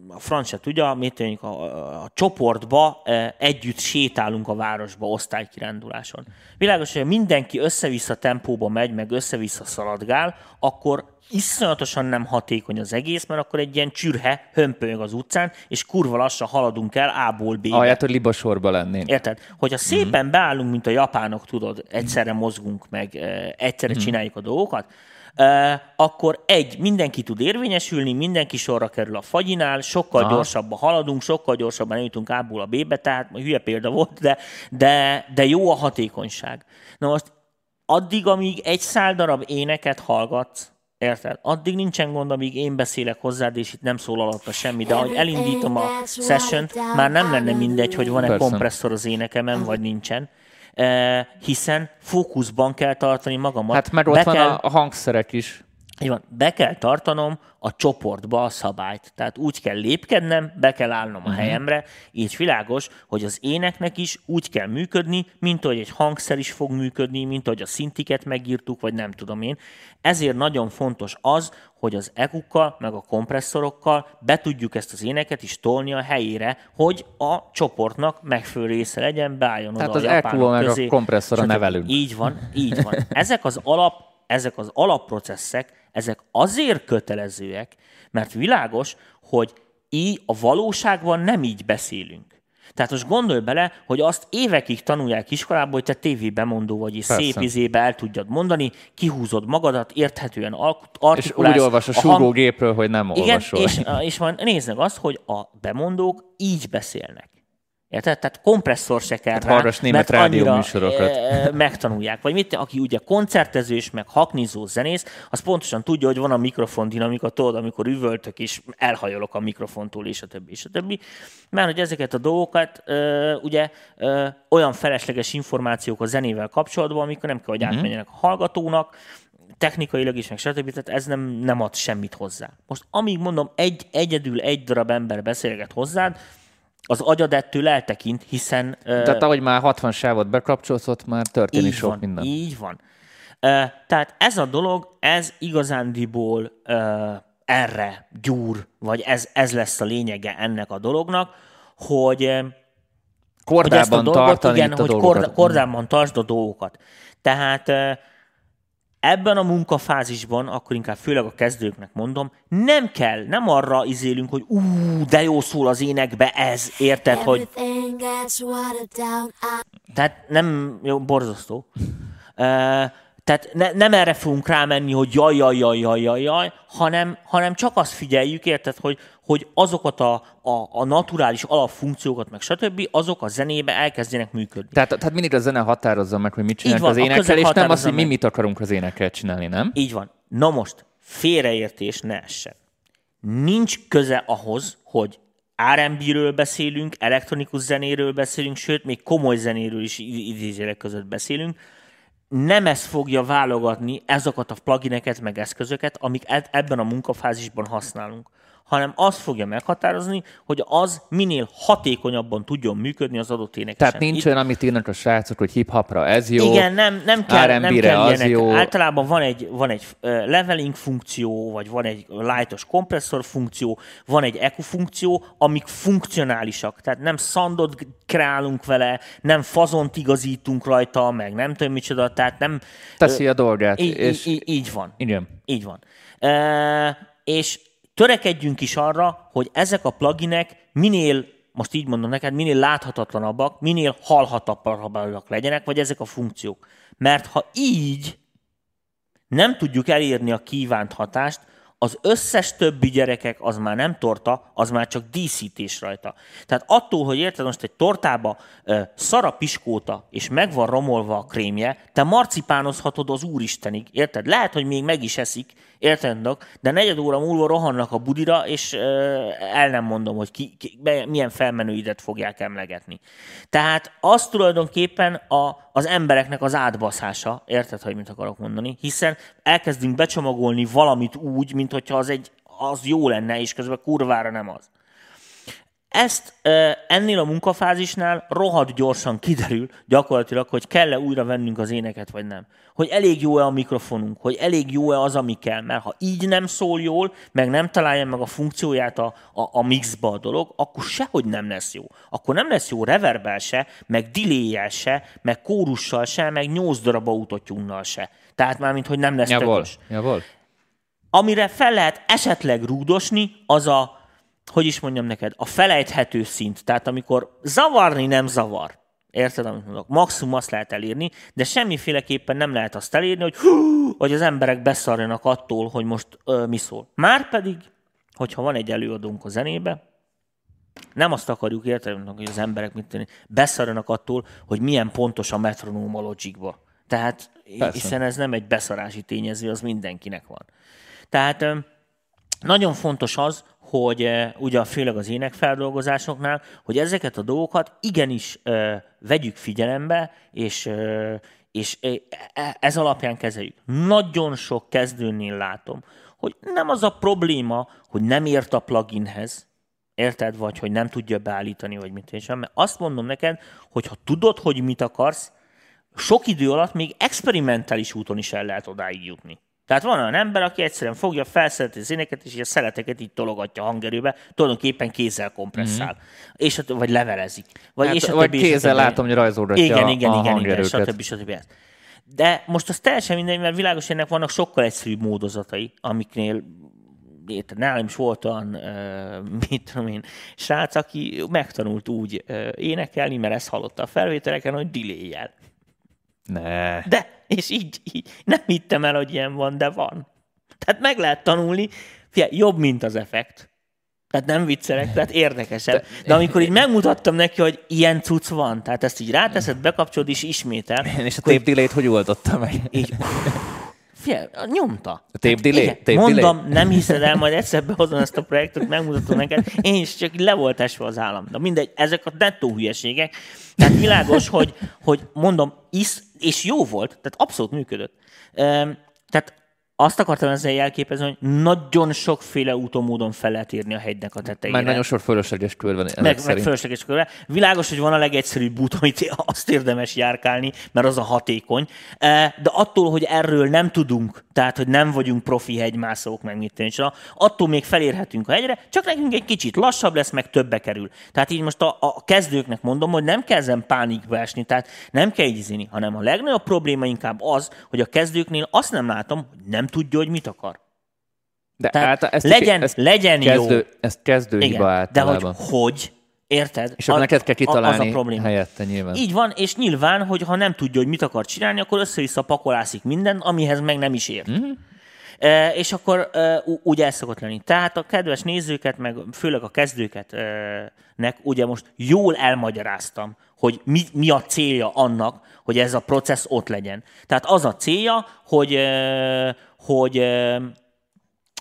a franc se tudja, mit tudjuk, a, a, a csoportba ö, együtt sétálunk a városba osztálykiránduláson. Világos, hogy ha mindenki össze-vissza tempóba megy, meg össze-vissza szaladgál, akkor iszonyatosan nem hatékony az egész, mert akkor egy ilyen csürhe hömpölyög az utcán, és kurva lassan haladunk el A-ból B-be. Ahelyett, hogy libasorba lennél. Érted? Hogyha szépen beállunk, mint a japánok, tudod, egyszerre mozgunk meg, eh, egyszerre csináljuk a dolgokat, akkor egy, mindenki tud érvényesülni, mindenki sorra kerül a fagyinál, sokkal Aha. gyorsabban haladunk, sokkal gyorsabban eljutunk A-ból a B-be, tehát hülye példa volt, de, de, de jó a hatékonyság. Na most addig, amíg egy szál darab éneket hallgatsz, Érted? Addig nincsen gond, amíg én beszélek hozzád, és itt nem szól alatta semmi, de ahogy elindítom a session már nem lenne mindegy, hogy van-e Persze. kompresszor az énekemen, vagy nincsen. Eh, hiszen fókuszban kell tartani magamat. Hát mert ott Be van kell, a hangszerek is. Így van, be kell tartanom a csoportba a szabályt. Tehát úgy kell lépkednem, be kell állnom Mhm. a helyemre, így világos, hogy az éneknek is úgy kell működni, mint ahogy egy hangszer is fog működni, mint ahogy a szintiket megírtuk, vagy nem tudom én. Ezért nagyon fontos az, hogy az ekukkal, meg a kompresszorokkal be tudjuk ezt az éneket is tolni a helyére, hogy a csoportnak megfelelő része legyen, beálljon Tehát oda az a EQ-val meg a közé, kompresszorra stb. nevelünk. Így van, így van. Ezek az alap, ezek az alapprocesszek, ezek azért kötelezőek, mert világos, hogy így a valóságban nem így beszélünk. Tehát most gondolj bele, hogy azt évekig tanulják iskolában, hogy te tévébemondó vagy, és Persze. szép izébe el tudjad mondani, kihúzod magadat, érthetően alk- És artikulálsz. úgy olvas a hang- súgógépről, hogy nem igen, olvasol. és, és van, nézd meg azt, hogy a bemondók így beszélnek. Érted? Tehát kompresszor se kell rá, hallgass német mert annyira, rádióműsorokat. e, megtanulják. Vagy mit, aki ugye koncertező és meg haknizó zenész, az pontosan tudja, hogy van a mikrofon dinamika, tudod, amikor üvöltök és elhajolok a mikrofontól, és a többi, és a többi. Mert hogy ezeket a dolgokat ugye olyan felesleges információk a zenével kapcsolatban, amikor nem kell, hogy átmenjenek a hallgatónak, technikailag is, meg stb. Tehát ez nem, nem ad semmit hozzá. Most amíg mondom, egy, egyedül egy darab ember beszélget hozzád, az agyad ettől eltekint, hiszen... Tehát ahogy már 60 sávot bekapcsolsz, ott már történik sok van, minden. Így van. Tehát ez a dolog, ez igazándiból erre gyúr, vagy ez, ez lesz a lényege ennek a dolognak, hogy, ö, hogy ezt a Kordában dolgot, tartani igen, a dolgokat. kordában tartsd a dolgokat. Tehát ebben a munkafázisban, akkor inkább főleg a kezdőknek mondom, nem kell, nem arra izélünk, hogy ú, de jó szól az énekbe ez, érted, hogy tehát nem, jó, borzasztó. Uh, tehát ne, nem erre fogunk rámenni, hogy jaj, jaj, jaj, jaj, jaj, jaj hanem, hanem csak azt figyeljük, érted, hogy, hogy azokat a, a, a naturális alapfunkciókat, meg stb., azok a zenébe elkezdjenek működni. Tehát, tehát mindig a zene határozza meg, hogy mit csinálnak van, az énekkel, és nem határozza az, hogy mi mit akarunk az énekkel csinálni, nem? Így van. Na most, félreértés ne essen. Nincs köze ahhoz, hogy R&B-ről beszélünk, elektronikus zenéről beszélünk, sőt, még komoly zenéről is idézőjelek között beszélünk. Nem ez fogja válogatni ezeket a plugineket, meg eszközöket, amik ebben a munkafázisban használunk hanem az fogja meghatározni, hogy az minél hatékonyabban tudjon működni az adott énekesen. Tehát nincs olyan, amit írnak a srácok, hogy hip-hopra ez jó, Igen, nem, nem kell, nem kell az ilyenek. jó. Általában van egy, van egy leveling funkció, vagy van egy lightos kompresszor funkció, van egy EQ funkció, amik funkcionálisak. Tehát nem szandot kreálunk vele, nem fazont igazítunk rajta, meg nem tudom micsoda, tehát nem... teszi a dolgát. Így, és így, így van. igen. Így van. E, és törekedjünk is arra, hogy ezek a pluginek minél, most így mondom neked, minél láthatatlanabbak, minél hallhatatlanabbak legyenek, vagy ezek a funkciók. Mert ha így nem tudjuk elérni a kívánt hatást, az összes többi gyerekek az már nem torta, az már csak díszítés rajta. Tehát attól, hogy érted, most egy tortába ö, szar a piskóta, és meg van romolva a krémje, te marcipánozhatod az úristenig, érted? Lehet, hogy még meg is eszik, érted, de negyed óra múlva rohannak a budira, és ö, el nem mondom, hogy ki, ki, milyen felmenőidet fogják emlegetni. Tehát az tulajdonképpen a, az embereknek az átbaszása, érted, hogy mit akarok mondani? Hiszen elkezdünk becsomagolni valamit úgy, mint hogyha az, egy, az jó lenne, és közben kurvára nem az. Ezt ennél a munkafázisnál rohadt gyorsan kiderül gyakorlatilag, hogy kell-e újra vennünk az éneket, vagy nem. Hogy elég jó-e a mikrofonunk, hogy elég jó-e az, ami kell. Mert ha így nem szól jól, meg nem találja meg a funkcióját a, a, a mixba a dolog, akkor sehogy nem lesz jó. Akkor nem lesz jó reverbel se, meg delay se, meg kórussal se, meg nyolc darab autotyunnal se. Tehát már, mint hogy nem lesz Javol, javol. Amire fel lehet esetleg rúdosni, az a, hogy is mondjam neked, a felejthető szint. Tehát amikor zavarni nem zavar. Érted, amit mondok? Maximum azt lehet elírni, de semmiféleképpen nem lehet azt elírni, hogy, hú, hogy az emberek beszarjanak attól, hogy most ö, mi szól. Márpedig, hogyha van egy előadónk a zenébe, nem azt akarjuk érteni, hogy az emberek mit tenni, beszarjanak attól, hogy milyen pontos a metronóm a logicba. Tehát, Persze. hiszen ez nem egy beszarási tényező, az mindenkinek van. Tehát nagyon fontos az, hogy e, ugye főleg az énekfeldolgozásoknál, hogy ezeket a dolgokat igenis e, vegyük figyelembe, és, e, és e, ez alapján kezeljük. Nagyon sok kezdőnél látom, hogy nem az a probléma, hogy nem ért a pluginhez, érted, vagy hogy nem tudja beállítani, vagy mit és mert azt mondom neked, hogy ha tudod, hogy mit akarsz, sok idő alatt még experimentális úton is el lehet odáig jutni. Tehát van olyan ember, aki egyszerűen fogja, felszereti az éneket, és a szeleteket így tologatja a hangerőbe, tulajdonképpen kézzel kompresszál. Mm-hmm. És vagy levelezik. Vagy, Hát, és a vagy többi, kézzel többi. látom, hogy rajzolgatja igen, igen, a igen, igen, stb. stb. De most az teljesen mindegy, mert világos, ennek vannak sokkal egyszerűbb módozatai, amiknél érted, nálam is volt olyan, uh, mit tudom én, srác, aki megtanult úgy uh, énekelni, mert ezt hallotta a felvételeken, hogy delay Ne. De, és így, így, nem hittem el, hogy ilyen van, de van. Tehát meg lehet tanulni, Figyelj, jobb, mint az effekt. Tehát nem viccelek, tehát érdekesebb. De amikor így megmutattam neki, hogy ilyen cucc van, tehát ezt így ráteszed, bekapcsolod és ismétel. És a tape delay-t hogy oldotta meg? Így, Figyelj, nyomta. A tape delay? Igen, Tape mondom, delay? nem hiszed el, majd egyszer behozom ezt a projektet, megmutatom neked. Én is csak le volt esve az állam. De mindegy, ezek a nettó hülyeségek. Tehát világos, hogy, hogy mondom, isz, és jó volt, tehát abszolút működött. Tehát azt akartam ezzel jelképezni, hogy nagyon sokféle úton módon fel lehet írni a hegynek a tetejére. Már nagyon sok fölösleges kör van meg, meg fölösleges körbe. Világos, hogy van a legegyszerűbb út, amit azt érdemes járkálni, mert az a hatékony. Eh, De attól, hogy erről nem tudunk, tehát, hogy nem vagyunk profi hegymászók, meg mit tenni, attól még felérhetünk a hegyre, csak nekünk egy kicsit lassabb lesz, meg többe kerül. Tehát így most a, a kezdőknek mondom, hogy nem kell ezen pánikba esni, tehát nem kell így izini, hanem a legnagyobb probléma inkább az, hogy a kezdőknél azt nem látom, hogy nem tudja, hogy mit akar. De Tehát által- ez legyen- ez legyen jó. kezdő, Ez kezdő hiba de általában. hogy hogy, érted? És akkor neked kell kitalálni Az a probléma. helyette nyilván. Így van, és nyilván, hogy ha nem tudja, hogy mit akar csinálni, akkor össze-vissza pakolászik minden, amihez meg nem is ért. Mhm. Mm. E, és akkor e, úgy el szokott lenni. Tehát a kedves nézőket, meg főleg a kezdőket e, nek ugye most jól elmagyaráztam, hogy mi, mi a célja annak, hogy ez a processz ott legyen. Tehát az a célja, hogy, hogy,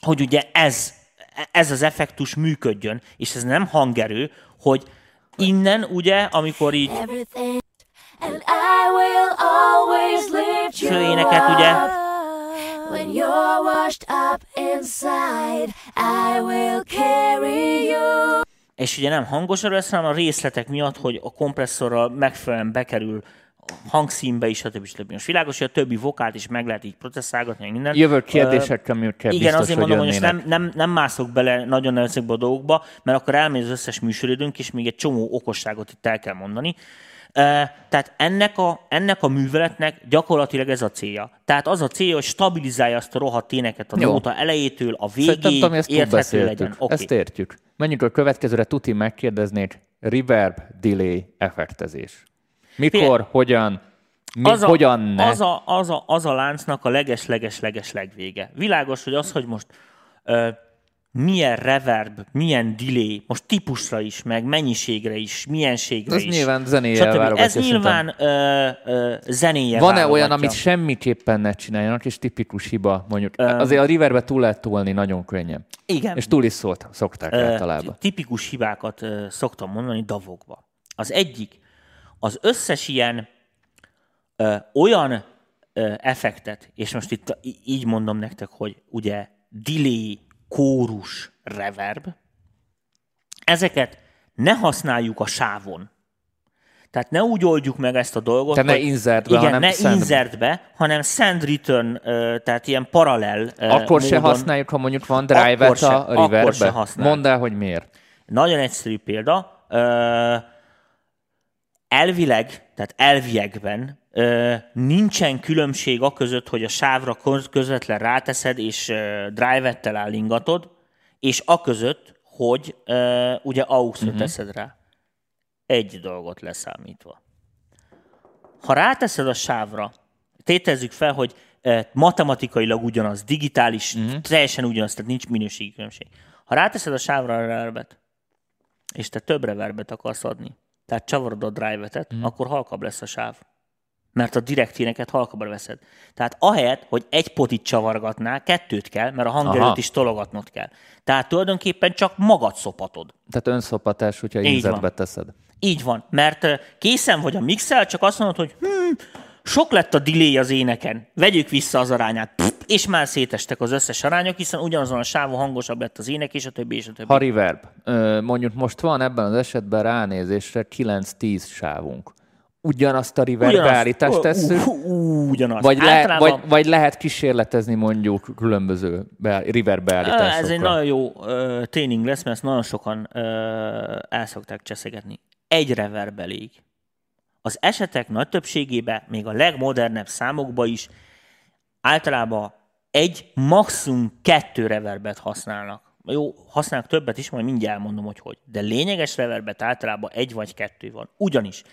hogy ugye ez, ez az effektus működjön, és ez nem hangerő, hogy innen ugye, amikor így Főéneket, ugye? When you're washed up inside, I will carry you. és ugye nem hangosra lesz, hanem a részletek miatt, hogy a kompresszorral megfelelően bekerül hangszínbe is, stb. stb. Most világos, hogy a többi vokált is meg lehet így processzálgatni, minden. Jövő Ö, kérdésekkel miután Igen, biztos, azért mondom, hogy most nem, nem, nem mászok bele nagyon ezekbe a dolgokba, mert akkor elmegy az összes műsoridőnk, és még egy csomó okosságot itt el kell mondani. Uh, tehát ennek a, ennek a műveletnek gyakorlatilag ez a célja. Tehát az a célja, hogy stabilizálja azt a rohadt éneket a nóta elejétől a Szerintem, végéig, Tomi, ezt érthető legyen. Okay. Ezt értjük. Menjünk a következőre, Tuti megkérdeznéd, reverb, delay, effektezés. Mikor, Figyelj. hogyan, mi, az a, hogyan ne? Az a, az, a, az a láncnak a leges-leges-leges legvége. Világos, hogy az, hogy most ö, milyen reverb, milyen delay, most típusra is, meg mennyiségre is, mienségre Ez is. nyilván zenéjel stb. Ez nyilván ö, ö, zenéje Van-e olyan, amit semmiképpen ne csináljanak, és tipikus hiba, mondjuk? Azért a reverbbe túl lehet tolni nagyon könnyen. Igen. És túl is szólt, szokták Ö, általában. Tipikus hibákat ö, szoktam mondani davokba. Az egyik, az összes ilyen ö, olyan ö, effektet, és most itt így mondom nektek, hogy ugye delay, kórus, reverb, ezeket ne használjuk a sávon. Tehát ne úgy oldjuk meg ezt a dolgot, Te ne hogy- insertbe, igen, hanem ne sendbe. insertbe, hanem send return, tehát ilyen paralel Akkor se módon. használjuk, ha mondjuk van drive Akkor se- a akkor se használjuk. Mondd el, hogy miért. Nagyon egyszerű példa. Elvileg, tehát elviekben nincsen különbség a között, hogy a sávra köz- közvetlen ráteszed, és drive-ettel állingatod, és a között, hogy ugye AUX-ra uh-huh. teszed rá. Egy dolgot leszámítva. Ha ráteszed a sávra, tétezzük fel, hogy matematikailag ugyanaz, digitális, uh-huh. teljesen ugyanaz, tehát nincs minőségi különbség. Ha ráteszed a sávra a reverbet, és te több reverbet akarsz adni, tehát csavarod a drive-etet, mm. akkor halkabb lesz a sáv. Mert a direkt híreket halkabbra veszed. Tehát ahelyett, hogy egy potit csavargatnál, kettőt kell, mert a hangerőt is tologatnod kell. Tehát tulajdonképpen csak magad szopatod. Tehát önszopatás, hogyha van. teszed. Így van, mert készen vagy a mixel, csak azt mondod, hogy hm, sok lett a delay az éneken, vegyük vissza az arányát, Pff, és már szétestek az összes arányok, hiszen ugyanazon a sávon hangosabb lett az ének, és a többi, és a többi. Ha reverb, mondjuk most van ebben az esetben ránézésre 9-10 sávunk. Ugyanazt a Ugyanazt. beállítást tesszük, ugyanazt. vagy, le, vagy, vagy lehet kísérletezni mondjuk különböző be, reverb beállításokkal. Ez egy nagyon jó uh, tréning lesz, mert ezt nagyon sokan uh, el szokták cseszegetni. Egy reverb elég. Az esetek nagy többségében, még a legmodernebb számokban is általában egy, maximum kettő reverbet használnak. Jó, használnak többet is, majd mindjárt elmondom, hogy hogy. De lényeges reverbet általában egy vagy kettő van. Ugyanis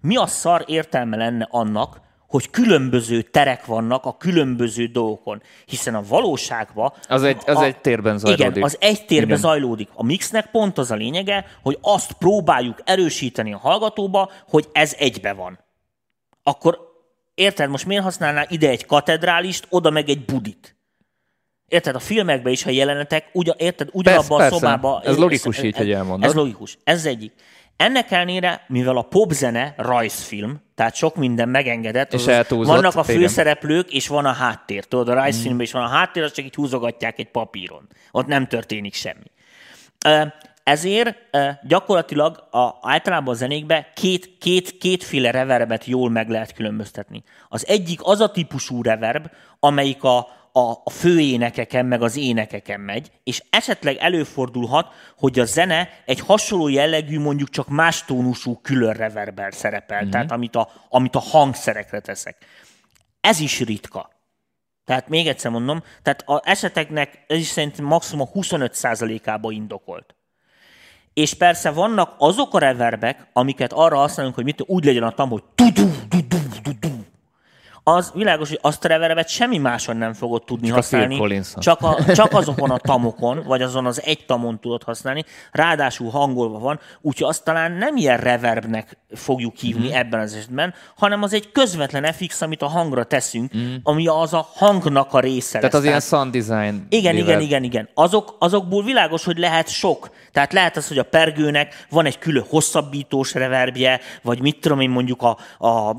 mi a szar értelme lenne annak, hogy különböző terek vannak a különböző dolgokon. Hiszen a valóságban... Az egy- az egy térben zajlódik. Igen, az egy térben Igen. zajlódik. A mixnek pont az a lényege, hogy azt próbáljuk erősíteni a hallgatóba, hogy ez egybe van. Akkor érted, most miért használnál ide egy katedrálist, oda meg egy budit? Érted, a filmekben is, ha jelenetek, ugyan, érted, ugyanabban a szobában... Ez logikus így, hogy elmondod. Ez logikus. Ez egyik. Ennek ellenére, mivel a popzene rajzfilm, tehát sok minden megengedett, És azaz eltúlzott, vannak a igen. főszereplők, és van a háttér. Tudod, a rajzfilmben is van a háttér, azt csak így húzogatják egy papíron. Ott nem történik semmi. Ezért gyakorlatilag a, általában a zenékben két, két, kétféle reverbet jól meg lehet különböztetni. Az egyik az a típusú reverb, amelyik a, a, a főénekeken, meg az énekeken megy, és esetleg előfordulhat, hogy a zene egy hasonló jellegű, mondjuk csak más tónusú külön reverber szerepel, mm-hmm. tehát amit a, amit a hangszerekre teszek. Ez is ritka. Tehát még egyszer mondom, tehát az eseteknek ez is szerintem maximum 25%-ába indokolt. És persze vannak azok a reverbek, amiket arra használunk, hogy mit úgy legyen a tam, hogy tudu, tudu, tudu. Az világos, hogy azt a reverbet semmi máson nem fogod tudni Csak a használni. Collins-on. Csak, a, csak azokon a tamokon, vagy azon az egy tamon tudod használni. Ráadásul hangolva van, úgyhogy azt talán nem ilyen reverbnek fogjuk hívni mm. ebben az esetben, hanem az egy közvetlen FX, amit a hangra teszünk, mm. ami az a hangnak a része. Tehát lesz. az ilyen sound design Igen, igen, igen, igen. Azok, azokból világos, hogy lehet sok. Tehát lehet az, hogy a pergőnek van egy külön hosszabbítós reverbje, vagy mit tudom én mondjuk a, a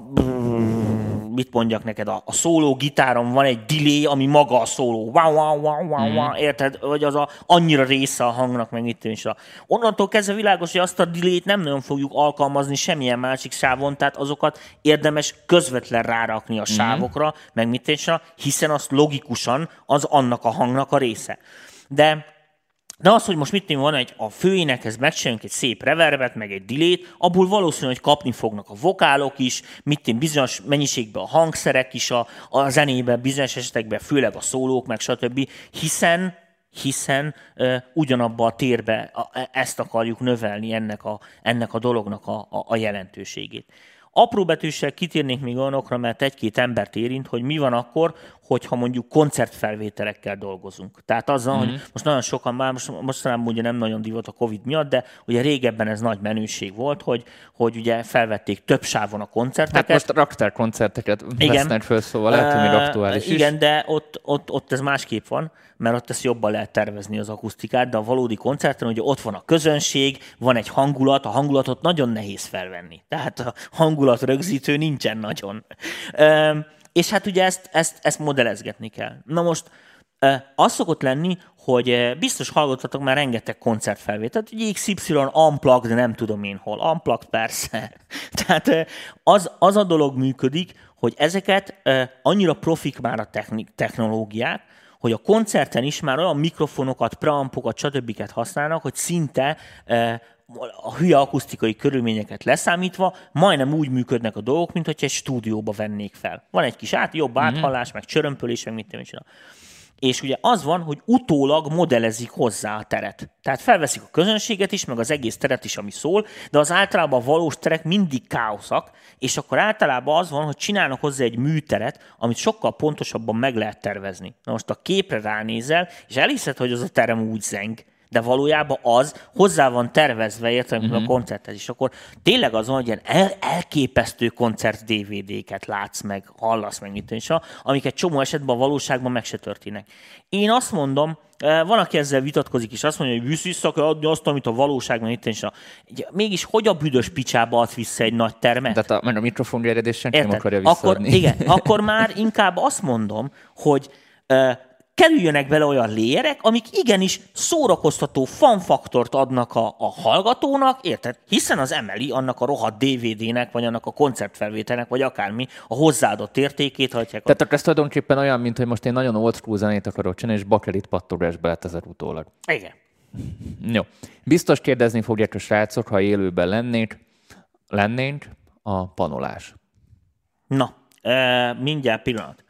mit mondjak neked, a, a szóló gitáron van egy delay, ami maga a szóló. Wow, wow, wow, wow, Mhm. wow, érted? Vagy az a, annyira része a hangnak, meg tudom is. a- Onnantól kezdve világos, hogy azt a delay-t nem nagyon fogjuk alkalmazni semmilyen másik sávon, tehát azokat érdemes közvetlen rárakni Mhm. a sávokra, meg mit is, hiszen az logikusan az annak a hangnak a része. De de az, hogy most mit van egy a főénekhez megcsinálunk egy szép reverbet, meg egy dilét, abból valószínű, hogy kapni fognak a vokálok is, mit tudom, bizonyos mennyiségben a hangszerek is, a, a zenében, bizonyos esetekben főleg a szólók, meg stb. Hiszen hiszen uh, ugyanabba a térbe a, e- ezt akarjuk növelni ennek a, ennek a dolognak a, a, a jelentőségét. Apró betűssel kitérnék még olyanokra, mert egy-két embert érint, hogy mi van akkor, hogyha mondjuk koncertfelvételekkel dolgozunk. Tehát azzal, mm-hmm. hogy most nagyon sokan, már most, mostanában ugye nem nagyon divat a Covid miatt, de ugye régebben ez nagy menőség volt, hogy, hogy ugye felvették több sávon a koncerteket. Hát most raktár koncerteket Igen. vesznek föl, szóval lehet, hogy még aktuális Igen, is. de ott, ott, ott ez másképp van, mert ott ezt jobban lehet tervezni az akusztikát, de a valódi koncerten ugye ott van a közönség, van egy hangulat, a hangulatot nagyon nehéz felvenni. Tehát a hangulat rögzítő nincsen nagyon. Ö, és hát ugye ezt, ezt, ezt modellezgetni kell. Na most Az szokott lenni, hogy biztos hallgattatok már rengeteg koncertfelvételt, hogy XY unplugged, de nem tudom én hol. Unplugged persze. Tehát az, az a dolog működik, hogy ezeket annyira profik már a technológiák, hogy a koncerten is már olyan mikrofonokat, preampokat, stb. használnak, hogy szinte a hülye akusztikai körülményeket leszámítva majdnem úgy működnek a dolgok, mint hogyha egy stúdióba vennék fel. Van egy kis át, jobb áthallás, meg csörömpölés, meg mit én csinál. És ugye az van, hogy utólag modellezik hozzá a teret. Tehát felveszik a közönséget is, meg az egész teret is, ami szól, de az általában a valós terek mindig káoszak, és akkor általában az van, hogy csinálnak hozzá egy műteret, amit sokkal pontosabban meg lehet tervezni. Na most a képre ránézel, és elhiszed, hogy az a terem úgy zeng, de valójában az hozzá van tervezve, értem, uh-huh. a koncerthez is. Akkor tényleg az van, hogy ilyen el, elképesztő koncert DVD-ket látsz meg, hallasz meg, mit is, amik egy csomó esetben a valóságban meg se történnek. Én azt mondom, eh, van, aki ezzel vitatkozik, és azt mondja, hogy vissza kell adni azt, amit a valóságban itt is. Mégis hogy a büdös picsába ad vissza egy nagy termet? Tehát a, mert a mikrofon senki nem akarja akkor, visszaadni. igen, akkor már inkább azt mondom, hogy uh, kerüljönek bele olyan léjerek, amik igenis szórakoztató fanfaktort adnak a, a hallgatónak, érted? Hiszen az emeli annak a rohadt DVD-nek, vagy annak a koncertfelvételnek, vagy akármi a hozzáadott értékét, ha Tehát akkor ez tulajdonképpen olyan, mint hogy most én nagyon old school zenét akarok csinálni, és bakelit pattogásba lett ezer utólag. Igen. Jó. Biztos kérdezni fogják a srácok, ha élőben lennénk, lennénk a panolás. Na, e, mindjárt pillanat.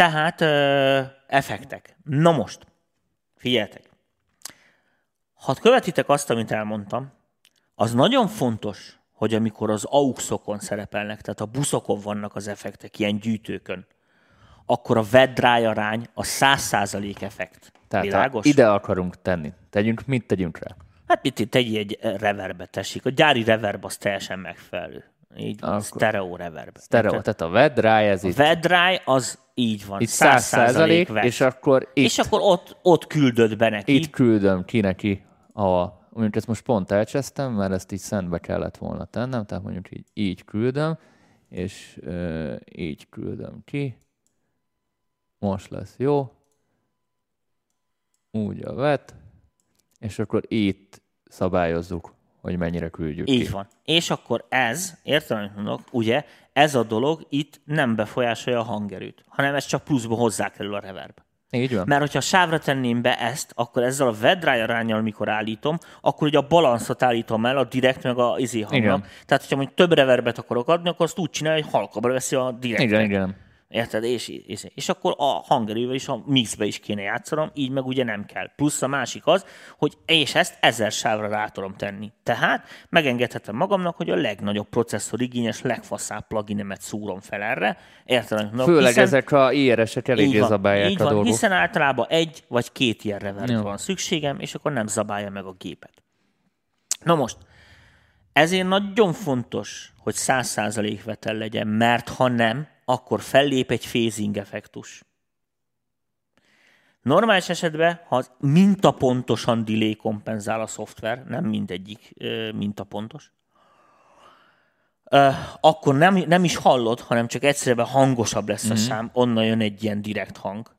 Tehát e, effektek. Na most, figyeljetek. Ha követitek azt, amit elmondtam, az nagyon fontos, hogy amikor az AUX-okon szerepelnek, tehát a buszokon vannak az effektek, ilyen gyűjtőkön, akkor a wet-dry arány a 100% effekt. Tehát Világos? ide akarunk tenni, tegyünk, mit tegyünk rá? Hát mit egy, egy reverbe tessék. A gyári reverb az teljesen megfelelő. Így Akkor- stereo reverb. Stereo, Érted? tehát a dry, ez A itt, dry az így van. itt 100 százalék, és akkor itt, és akkor ott, ott küldöd be neki. itt küldöm ki neki a, mondjuk ezt most pont elcsesztem, mert ezt így szentbe kellett volna tennem, tehát mondjuk így, így küldöm, és ö, így küldöm ki. Most lesz jó. Úgy a vet, és akkor itt szabályozzuk, hogy mennyire küldjük ki. Így van. És akkor ez, értem, amit mondok, ugye, ez a dolog itt nem befolyásolja a hangerőt, hanem ez csak pluszba hozzákerül a reverb. Így van. Mert hogyha sávra tenném be ezt, akkor ezzel a vedráj arányjal, amikor állítom, akkor ugye a balanszot állítom el, a direkt meg a izé hangnak. Igen. Tehát, hogyha mondjuk több reverbet akarok adni, akkor azt úgy csinálja, hogy halkabbra veszi a direkt. Igen, igen. Érted? És, és, és akkor a hangerővel is, a mixbe is kéne játszanom, így meg ugye nem kell. Plusz a másik az, hogy és ezt ezer sávra rá tudom tenni. Tehát megengedhetem magamnak, hogy a legnagyobb processzor igényes, legfaszább pluginemet szúrom fel erre. Érted? mondok? Főleg Hiszen- ezek a IR-esek eléggé így van, zabálják így a van, dolgot. hiszen általában egy vagy két ilyen reverb Jó. van szükségem, és akkor nem zabálja meg a gépet. Na most, ezért nagyon fontos, hogy 100% vetel legyen, mert ha nem, akkor fellép egy phasing effektus. Normális esetben, ha az mintapontosan delay kompenzál a szoftver, nem mindegyik ö, mintapontos, ö, akkor nem, nem is hallod, hanem csak egyszerűen hangosabb lesz a szám, onnan jön egy ilyen direkt hang.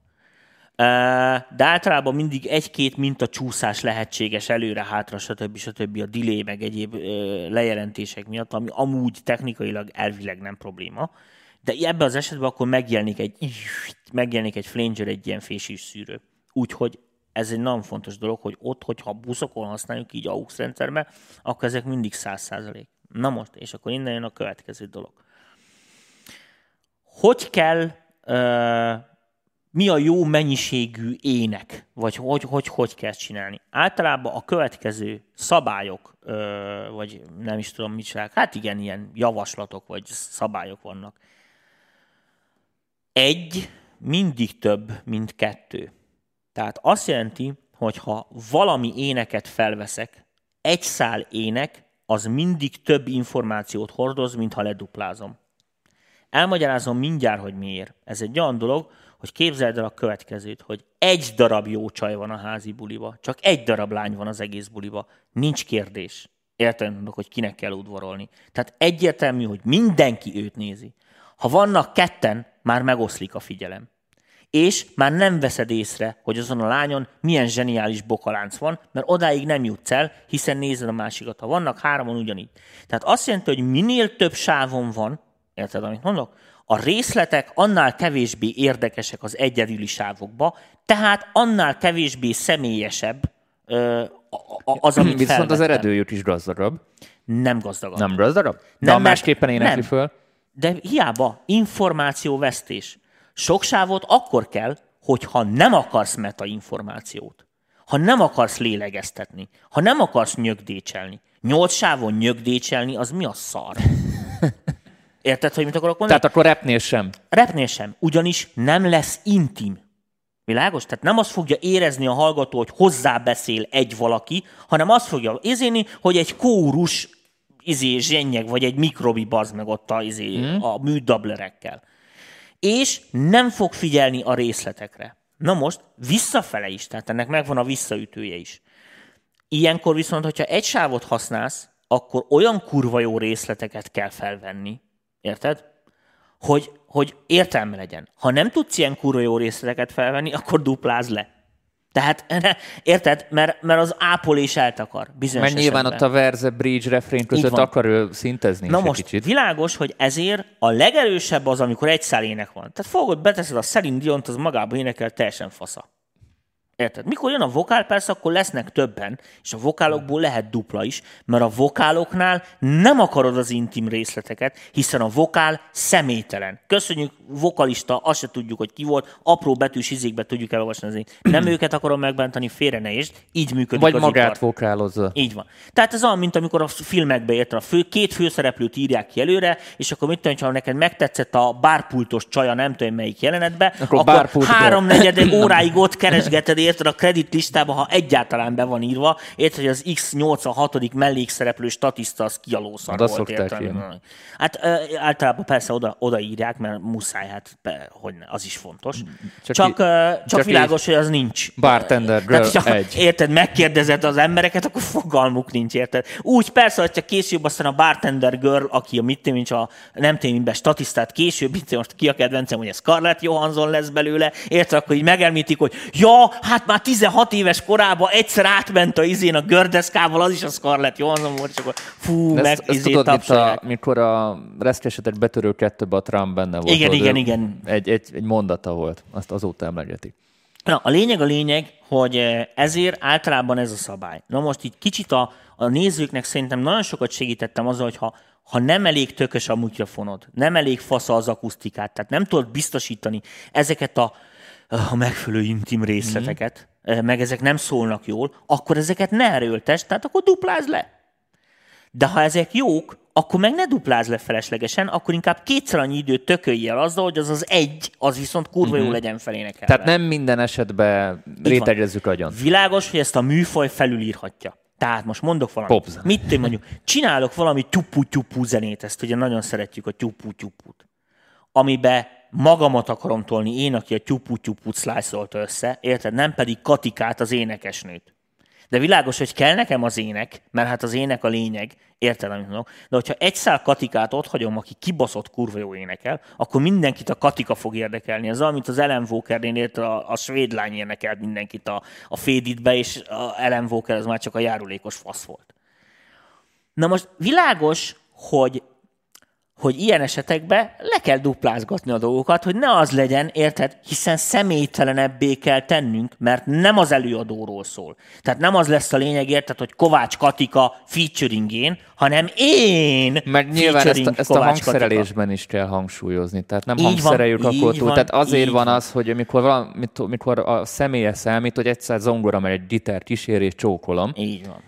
De általában mindig egy-két minta csúszás lehetséges előre-hátra, stb. stb. a delay meg egyéb lejelentések miatt, ami amúgy technikailag elvileg nem probléma. De ebben az esetben akkor megjelenik egy, megjelenik egy flanger, egy ilyen fésűs szűrő. Úgyhogy ez egy nagyon fontos dolog, hogy ott, hogyha buszokon használjuk így AUX rendszerbe, akkor ezek mindig 100%. Na most, és akkor innen jön a következő dolog. Hogy kell, ö, mi a jó mennyiségű ének, vagy hogy, hogy, hogy kell csinálni? Általában a következő szabályok, ö, vagy nem is tudom mit csinálják, hát igen, ilyen javaslatok, vagy szabályok vannak. Egy mindig több, mint kettő. Tehát azt jelenti, hogy ha valami éneket felveszek, egy szál ének az mindig több információt hordoz, mint ha leduplázom. Elmagyarázom mindjárt, hogy miért. Ez egy olyan dolog, hogy képzeld el a következőt, hogy egy darab jó csaj van a házi buliba, csak egy darab lány van az egész buliba. Nincs kérdés. Mondok, hogy kinek kell udvarolni. Tehát egyértelmű, hogy mindenki őt nézi. Ha vannak ketten, már megoszlik a figyelem. és már nem veszed észre, hogy azon a lányon milyen zseniális bokalánc van, mert odáig nem jutsz el, hiszen nézed a másikat. Ha vannak háromon ugyanígy. Tehát azt jelenti, hogy minél több sávon van, érted, amit mondok? A részletek annál kevésbé érdekesek az egyedüli sávokba, tehát annál kevésbé személyesebb ö, az, amit Viszont az felvettem. eredőjük is gazdagabb. Nem gazdagabb. Nem gazdagabb? De Nem, mert- másképpen énekli nem. föl. De hiába információvesztés. Sok sávot akkor kell, hogyha nem akarsz meta információt. Ha nem akarsz lélegeztetni. Ha nem akarsz nyögdécselni. Nyolc sávon nyögdécselni, az mi a szar? Érted, hogy mit akarok mondani? Tehát akkor repnél sem. Repnél sem, ugyanis nem lesz intim. Világos? Tehát nem azt fogja érezni a hallgató, hogy hozzá beszél egy valaki, hanem azt fogja érzéni, hogy egy kórus izé, zsennyeg, vagy egy mikrobi bazd meg ott a, izé, mm. a műdablerekkel. És nem fog figyelni a részletekre. Na most, visszafele is, tehát ennek megvan a visszaütője is. Ilyenkor viszont, hogyha egy sávot használsz, akkor olyan kurva jó részleteket kell felvenni, érted? Hogy, hogy értelme legyen. Ha nem tudsz ilyen kurva jó részleteket felvenni, akkor dupláz le. Tehát, érted? Mert, mert az ápolés eltakar bizonyos Mert nyilván esetben. ott a verze, bridge, refrén között akar ő szintezni Na is most egy kicsit. világos, hogy ezért a legerősebb az, amikor egy szál ének van. Tehát fogod, beteszed a Celine Diont, az magába énekel teljesen fasza. Érted? Mikor jön a vokál, persze akkor lesznek többen, és a vokálokból lehet dupla is, mert a vokáloknál nem akarod az intim részleteket, hiszen a vokál személytelen. Köszönjük, vokalista, azt se tudjuk, hogy ki volt, apró betűs izékbe tudjuk elolvasni az. Nem őket akarom megbántani, félre ne értsd, így működik Vagy az magát ipar. vokálozza. Így van. Tehát ez olyan, mint amikor a filmekbe érted, a fő, két főszereplőt írják ki előre, és akkor mit tudom, ha neked megtetszett a bárpultos csaja, nem tudom melyik jelenetbe, Akkor akkor, háromnegyed óráig ott keresgeted, érted a kredit listában, ha egyáltalán be van írva, érted, hogy az X86. mellékszereplő statiszta az ki a lószar volt, érted? Hát általában persze oda, oda írják, mert muszáj, hát be, hogy ne, az is fontos. Csak Csak, í- csak, csak, világos, hogy az nincs. Bartender girl Tehát, egy. Érted, megkérdezed az embereket, akkor fogalmuk nincs, érted? Úgy persze, hogyha később aztán a bartender girl, aki a mit tudom, a nem be statisztát később, itt most ki a kedvencem, hogy ez Scarlett Johansson lesz belőle, érted, akkor így megemlítik, hogy ja, hát már 16 éves korában egyszer átment a izén a gördeszkával, az is a Scarlett Johansson volt, akkor fú, De meg ezt, ezt izé tudod, mint a, mikor a reszkesetet betörő kettőben a Trump benne volt. Igen, igen, igen. Egy, egy, egy mondata volt, azt azóta emlegetik. Na, a lényeg a lényeg, hogy eh, ezért általában ez a szabály. Na most így kicsit a, a nézőknek szerintem nagyon sokat segítettem azzal, hogy ha, ha nem elég tökös a mikrofonod, nem elég fasza az akusztikát, tehát nem tudod biztosítani ezeket a, a megfelelő intim részleteket, mm. meg ezek nem szólnak jól, akkor ezeket ne erőltess, tehát akkor duplázd le. De ha ezek jók, akkor meg ne duplázz le feleslegesen, akkor inkább kétszer annyi időt tökölj el azzal, hogy az az egy, az viszont kurva jó legyen felénekelve. Tehát nem minden esetben rétegezzük agyon. Világos, hogy ezt a műfaj felülírhatja. Tehát most mondok valamit. Popzene. Mit tudom mondjuk? Csinálok valami tyupú-tyupú zenét, ezt ugye nagyon szeretjük a tyupú-tyupút. Amiben magamat akarom tolni, én, aki a tyupú-tyupút slice össze, érted? Nem pedig Katikát, az énekesnőt. De világos, hogy kell nekem az ének, mert hát az ének a lényeg, érted, amit mondok. De hogyha egy szál Katikát ott hagyom, aki kibaszott kurva jó énekel, akkor mindenkit a Katika fog érdekelni. Ez mint az Ellen Walkernél érted, a, a svéd lány érdekel mindenkit a, a Féditbe, és a Ellen Walker az már csak a járulékos fasz volt. Na most világos, hogy hogy ilyen esetekben le kell duplázgatni a dolgokat, hogy ne az legyen, érted? Hiszen személytelenebbé kell tennünk, mert nem az előadóról szól. Tehát nem az lesz a lényeg, érted, hogy Kovács Katika featuring én, hanem én Mert nyilván ezt, a- ezt a hangszerelésben is kell hangsúlyozni. Tehát nem Így van, hangszereljük akkor így túl. van, Tehát azért van van. az, hogy amikor, valami, mit- mikor a személye számít, hogy egyszer zongora, mert egy gitár kísérés csókolom, Így van.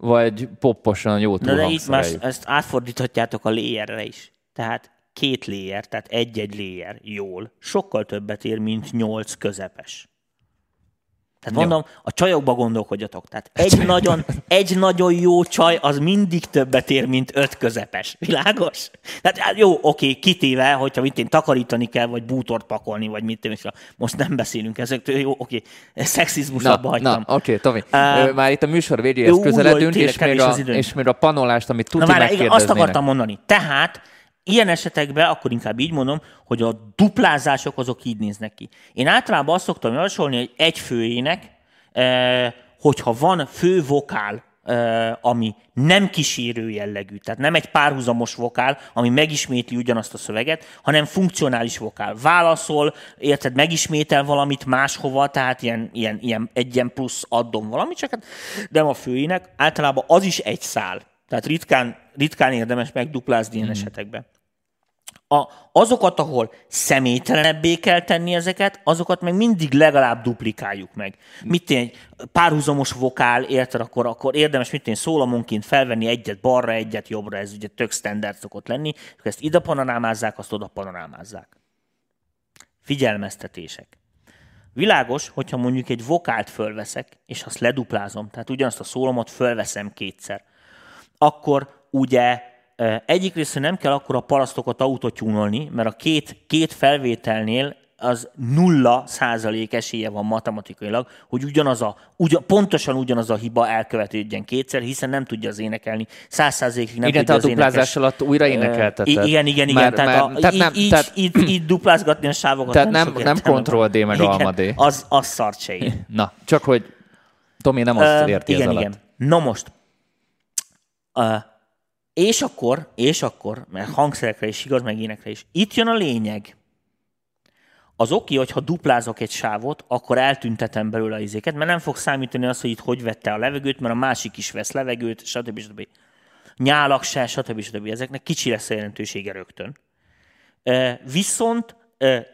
vagy popposan jó túl Na de itt már ezt átfordíthatjátok a layerre is. Tehát két layer, tehát egy-egy layer jól, sokkal többet ér, mint nyolc közepes. Tehát Jó. mondom, a csajokba gondolkodjatok. Tehát egy nagyon, egy nagyon jó csaj az mindig többet ér, mint öt közepes. Világos? Tehát hát jó, oké, kitéve, hogyha mit én takarítani kell, vagy bútort pakolni, vagy mit és most nem beszélünk ezektől, jó, oké, szexizmus Na, abba hagytam. na oké, Tomi. Ö, Már itt a műsor végéhez jó, közeledünk, tényleg és még, a, és még a panolást, amit tuti Na már igen, azt akartam mondani. Tehát ilyen esetekben, akkor inkább így mondom, hogy a duplázások azok így néznek ki. Én általában azt szoktam javasolni, hogy egy főének, eh, hogyha van fő vokál, eh, ami nem kísérő jellegű, tehát nem egy párhuzamos vokál, ami megismétli ugyanazt a szöveget, hanem funkcionális vokál. Válaszol, érted, megismétel valamit máshova, tehát ilyen, ilyen, ilyen egy ilyen plusz addon valamit, csak hát nem a főének. Általában az is egy szál. Tehát ritkán, ritkán érdemes megduplázni ilyen esetekben. A, azokat, ahol személytelenebbé kell tenni ezeket, azokat meg mindig legalább duplikáljuk meg. Mit egy párhuzamos vokál, érted, akkor, akkor érdemes mit én szólamonként felvenni egyet balra, egyet jobbra, ez ugye tök standard szokott lenni, akkor ezt ide panorámázzák, azt oda panorámázzák. Figyelmeztetések. Világos, hogyha mondjuk egy vokált fölveszek, és azt leduplázom, tehát ugyanazt a szólomot fölveszem kétszer, akkor ugye egyik része nem kell akkor a parasztokat autotyúnolni, mert a két, két felvételnél az nulla százalék esélye van matematikailag, hogy ugyanaz a, ugyan, pontosan ugyanaz a hiba elkövetődjen kétszer, hiszen nem tudja az énekelni. Száz százalékig nem igen, tudja a duplázás énekes... alatt újra énekelteted. Igen, igen, igen. Már, tehát, már, a, tehát így, nem, így, tehát, így, így duplázgatni a sávokat tehát nem, nem, nem Ctrl D meg Igen, Alma D. Az, az szart se ér. Na, csak hogy Tomi nem azt érti igen, ez igen. alatt. Na most, uh, és akkor, és akkor, mert hangszerekre is igaz, meg énekre is. Itt jön a lényeg. Az oké, hogyha duplázok egy sávot, akkor eltüntetem belőle az izéket, mert nem fog számítani az, hogy itt hogy vette a levegőt, mert a másik is vesz levegőt, stb. stb. Nyálak se, stb. stb. Ezeknek kicsi lesz a jelentősége rögtön. Viszont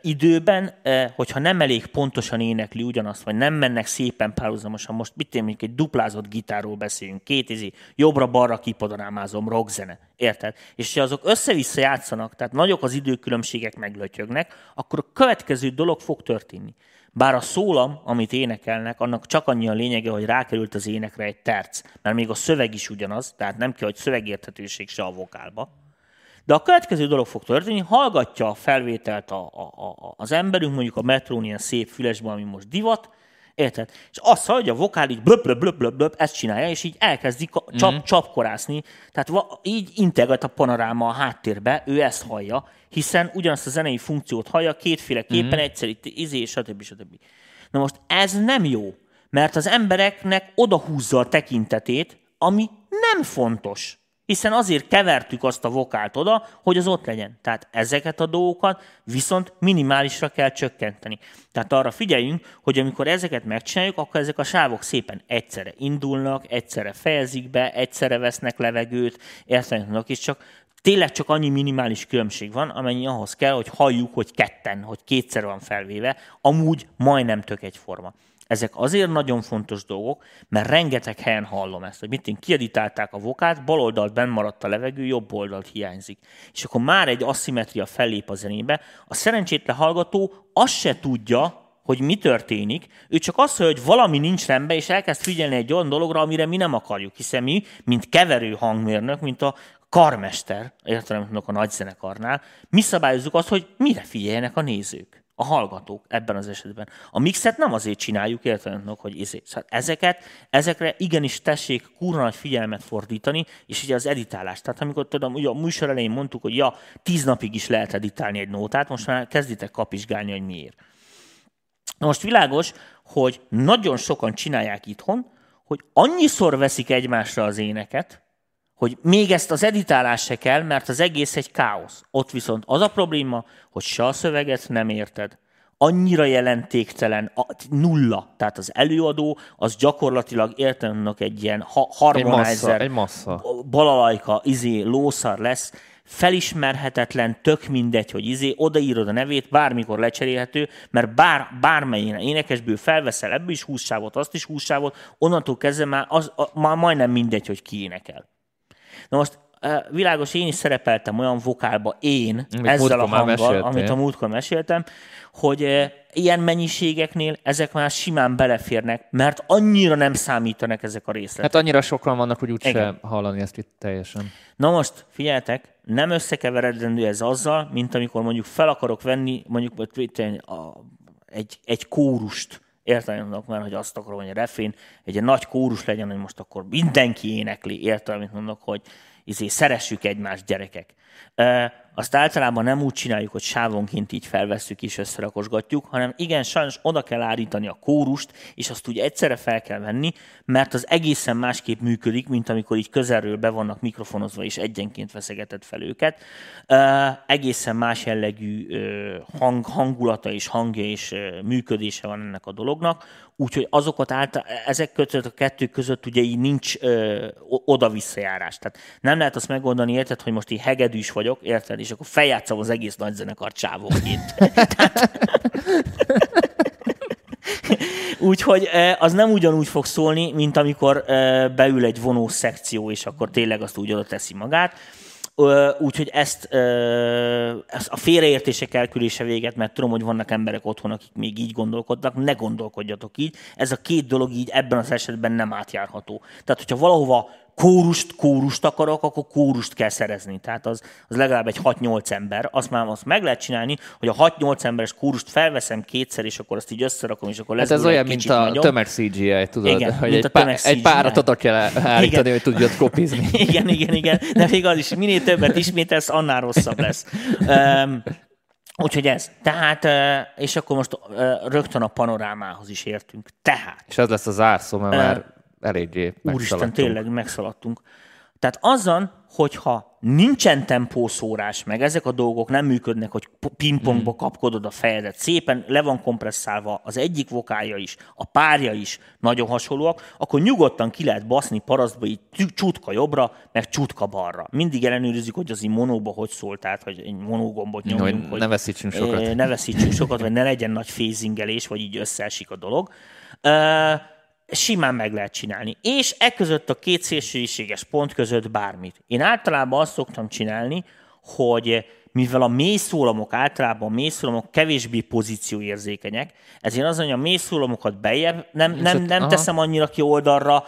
időben, hogyha nem elég pontosan énekli ugyanazt, vagy nem mennek szépen párhuzamosan, most mit én mondjuk egy duplázott gitárról beszélünk, két izi, jobbra-balra kipodorámázom, rockzene, érted? És ha azok össze-vissza játszanak, tehát nagyok az időkülönbségek meglötyögnek, akkor a következő dolog fog történni. Bár a szólam, amit énekelnek, annak csak annyi a lényege, hogy rákerült az énekre egy terc, mert még a szöveg is ugyanaz, tehát nem kell, hogy szövegérthetőség se a vokálba. De a következő dolog fog történni, hallgatja a felvételt a, a, a, az emberünk, mondjuk a metrón ilyen szép fülesben, ami most divat, érted? És azt hallja, a vokál így blöb, blöb, blöb, blöb, blöb, ezt csinálja, és így elkezdi ka- csap, mm. csapkorászni. Tehát va- így integet a panoráma a háttérbe, ő ezt hallja, hiszen ugyanazt a zenei funkciót hallja, kétféleképpen, mm. egyszer itt izé, stb. stb. Na most ez nem jó, mert az embereknek odahúzza a tekintetét, ami nem fontos hiszen azért kevertük azt a vokált oda, hogy az ott legyen. Tehát ezeket a dolgokat viszont minimálisra kell csökkenteni. Tehát arra figyeljünk, hogy amikor ezeket megcsináljuk, akkor ezek a sávok szépen egyszerre indulnak, egyszerre fejezik be, egyszerre vesznek levegőt, értenek, és csak tényleg csak annyi minimális különbség van, amennyi ahhoz kell, hogy halljuk, hogy ketten, hogy kétszer van felvéve, amúgy majdnem tök egyforma. Ezek azért nagyon fontos dolgok, mert rengeteg helyen hallom ezt, hogy mit én kieditálták a vokát, bal oldalt benn maradt a levegő, jobb oldalt hiányzik. És akkor már egy aszimetria fellép a zenébe. A szerencsétlen hallgató azt se tudja, hogy mi történik, ő csak azt hogy valami nincs rendben, és elkezd figyelni egy olyan dologra, amire mi nem akarjuk, hiszen mi, mint keverő hangmérnök, mint a karmester, értelemben a nagyzenekarnál, mi szabályozzuk azt, hogy mire figyeljenek a nézők a hallgatók ebben az esetben. A mixet nem azért csináljuk, értelemnek, hogy izé. Szóval ezeket, ezekre igenis tessék kurva nagy figyelmet fordítani, és ugye az editálás. Tehát amikor tudom, ugye a műsor elején mondtuk, hogy ja, tíz napig is lehet editálni egy nótát, most már kezditek kapizsgálni, hogy miért. Na most világos, hogy nagyon sokan csinálják itthon, hogy annyiszor veszik egymásra az éneket, hogy még ezt az editálás se kell, mert az egész egy káosz. Ott viszont az a probléma, hogy se a szöveget nem érted, annyira jelentéktelen, a, nulla. Tehát az előadó, az gyakorlatilag értelemnek egy ilyen ha, harmonizer, egy massa. balalajka, izé, lószar lesz, felismerhetetlen, tök mindegy, hogy izé, odaírod a nevét, bármikor lecserélhető, mert bár, bármely énekesből felveszel ebből is hússávot, azt is hússávot, onnantól kezdve már, az, a, már majdnem mindegy, hogy ki énekel. Na most világos, én is szerepeltem olyan vokálba én, Amit ezzel a hanggal, amit a múltkor meséltem, hogy ilyen mennyiségeknél ezek már simán beleférnek, mert annyira nem számítanak ezek a részletek. Hát annyira sokan vannak, hogy úgyse hallani ezt itt teljesen. Na most, figyeljetek, nem összekeveredendő ez azzal, mint amikor mondjuk fel akarok venni mondjuk egy, egy kórust, értelem már, hogy azt akarom, hogy a refén egy nagy kórus legyen, hogy most akkor mindenki énekli, értelem, amit mondok, hogy izé, szeressük egymást, gyerekek. Azt általában nem úgy csináljuk, hogy sávonként így felvesszük és összerakosgatjuk, hanem igen, sajnos oda kell állítani a kórust, és azt úgy egyszerre fel kell venni, mert az egészen másképp működik, mint amikor így közelről be vannak mikrofonozva, és egyenként veszegetett fel őket. Egészen más jellegű hang, hangulata és hangja és működése van ennek a dolognak, úgyhogy azokat által, ezek között a kettő között ugye így nincs oda-visszajárás. Tehát nem lehet azt megoldani, érted, hogy most így hegedűs vagyok, érted, és akkor feljátszom az egész nagy zenekar csávóként. Úgyhogy az nem ugyanúgy fog szólni, mint amikor beül egy vonós szekció, és akkor tényleg azt úgy oda teszi magát. Úgyhogy ezt, ezt a félreértések elkülése véget, mert tudom, hogy vannak emberek otthon, akik még így gondolkodnak, ne gondolkodjatok így. Ez a két dolog így ebben az esetben nem átjárható. Tehát, hogyha valahova kórust, kórust akarok, akkor kórust kell szerezni. Tehát az, az legalább egy 6-8 ember. Azt már azt meg lehet csinálni, hogy a 6-8 emberes kórust felveszem kétszer, és akkor azt így összerakom, és akkor lesz hát ez olyan, mint a nagyobb. tömeg CGI, tudod? Igen, hogy mint egy, a pá- egy párat oda kell állítani, hogy tudjad kopizni. igen, igen, igen. De még az is, minél többet ismételsz, annál rosszabb lesz. Um, Úgyhogy ez. Tehát, és akkor most rögtön a panorámához is értünk. Tehát, És ez lesz a zárszó, mert már eléggé Úristen, tényleg megszaladtunk. Tehát azzal, hogyha nincsen tempószórás, meg ezek a dolgok nem működnek, hogy pingpongba Hmm. kapkodod a fejedet, szépen le van kompresszálva az egyik vokálja is, a párja is nagyon hasonlóak, akkor nyugodtan ki lehet baszni parasztba így csutka jobbra, meg csutka balra. Mindig ellenőrizzük, hogy az így monóba hogy szól, tehát hogy egy monógombot nyomjunk. Hogy ne veszítsünk sokat. Ne veszítsünk sokat, vagy ne legyen nagy phasingelés, vagy így összeesik a dolog. Ö, simán meg lehet csinálni. És e között a két szélsőséges pont között bármit. Én általában azt szoktam csinálni, hogy mivel a mély szólamok általában a mély szólamok kevésbé pozícióérzékenyek, ezért az, hogy a mély szólamokat bejebb nem, nem, nem aha. teszem annyira ki oldalra,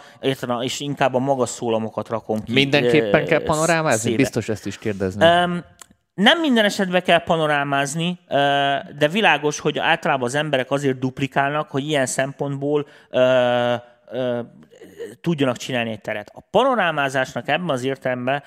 és inkább a magas szólamokat rakom ki. Mindenképpen kell panorámázni? Biztos ezt is kérdezni. Um, nem minden esetben kell panorámázni, de világos, hogy általában az emberek azért duplikálnak, hogy ilyen szempontból tudjanak csinálni egy teret. A panorámázásnak ebben az értelemben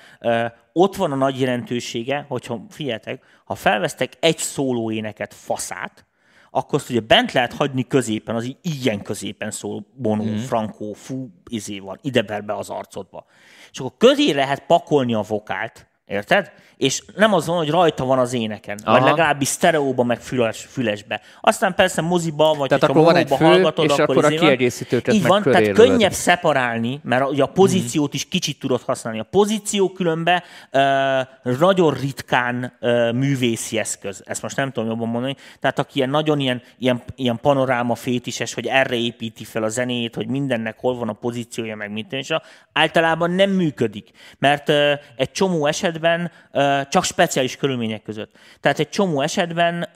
ott van a nagy jelentősége, hogyha figyeljetek, ha felvesztek egy szólóéneket faszát, akkor azt ugye bent lehet hagyni középen, az ilyen középen szól Bono, mm. Franco, fú, izé van, ide ver be az arcodba. És akkor közé lehet pakolni a vokált, érted? És nem az van, hogy rajta van az éneken, Aha. vagy legalábbis sztereóba, meg füles, fülesbe. Aztán persze moziba, vagy Tehát akkor van egy fő, hallgatod, és akkor, akkor a izé kiegészítőket Így van, tehát könnyebb szeparálni, mert ugye a pozíciót is kicsit tudod használni. A pozíció különben uh, nagyon ritkán uh, művészi eszköz. Ezt most nem tudom jobban mondani. Tehát aki ilyen nagyon ilyen, ilyen, ilyen panoráma fétises, hogy erre építi fel a zenét, hogy mindennek hol van a pozíciója, meg mit és általában nem működik. Mert uh, egy csomó esetben csak speciális körülmények között. Tehát egy csomó esetben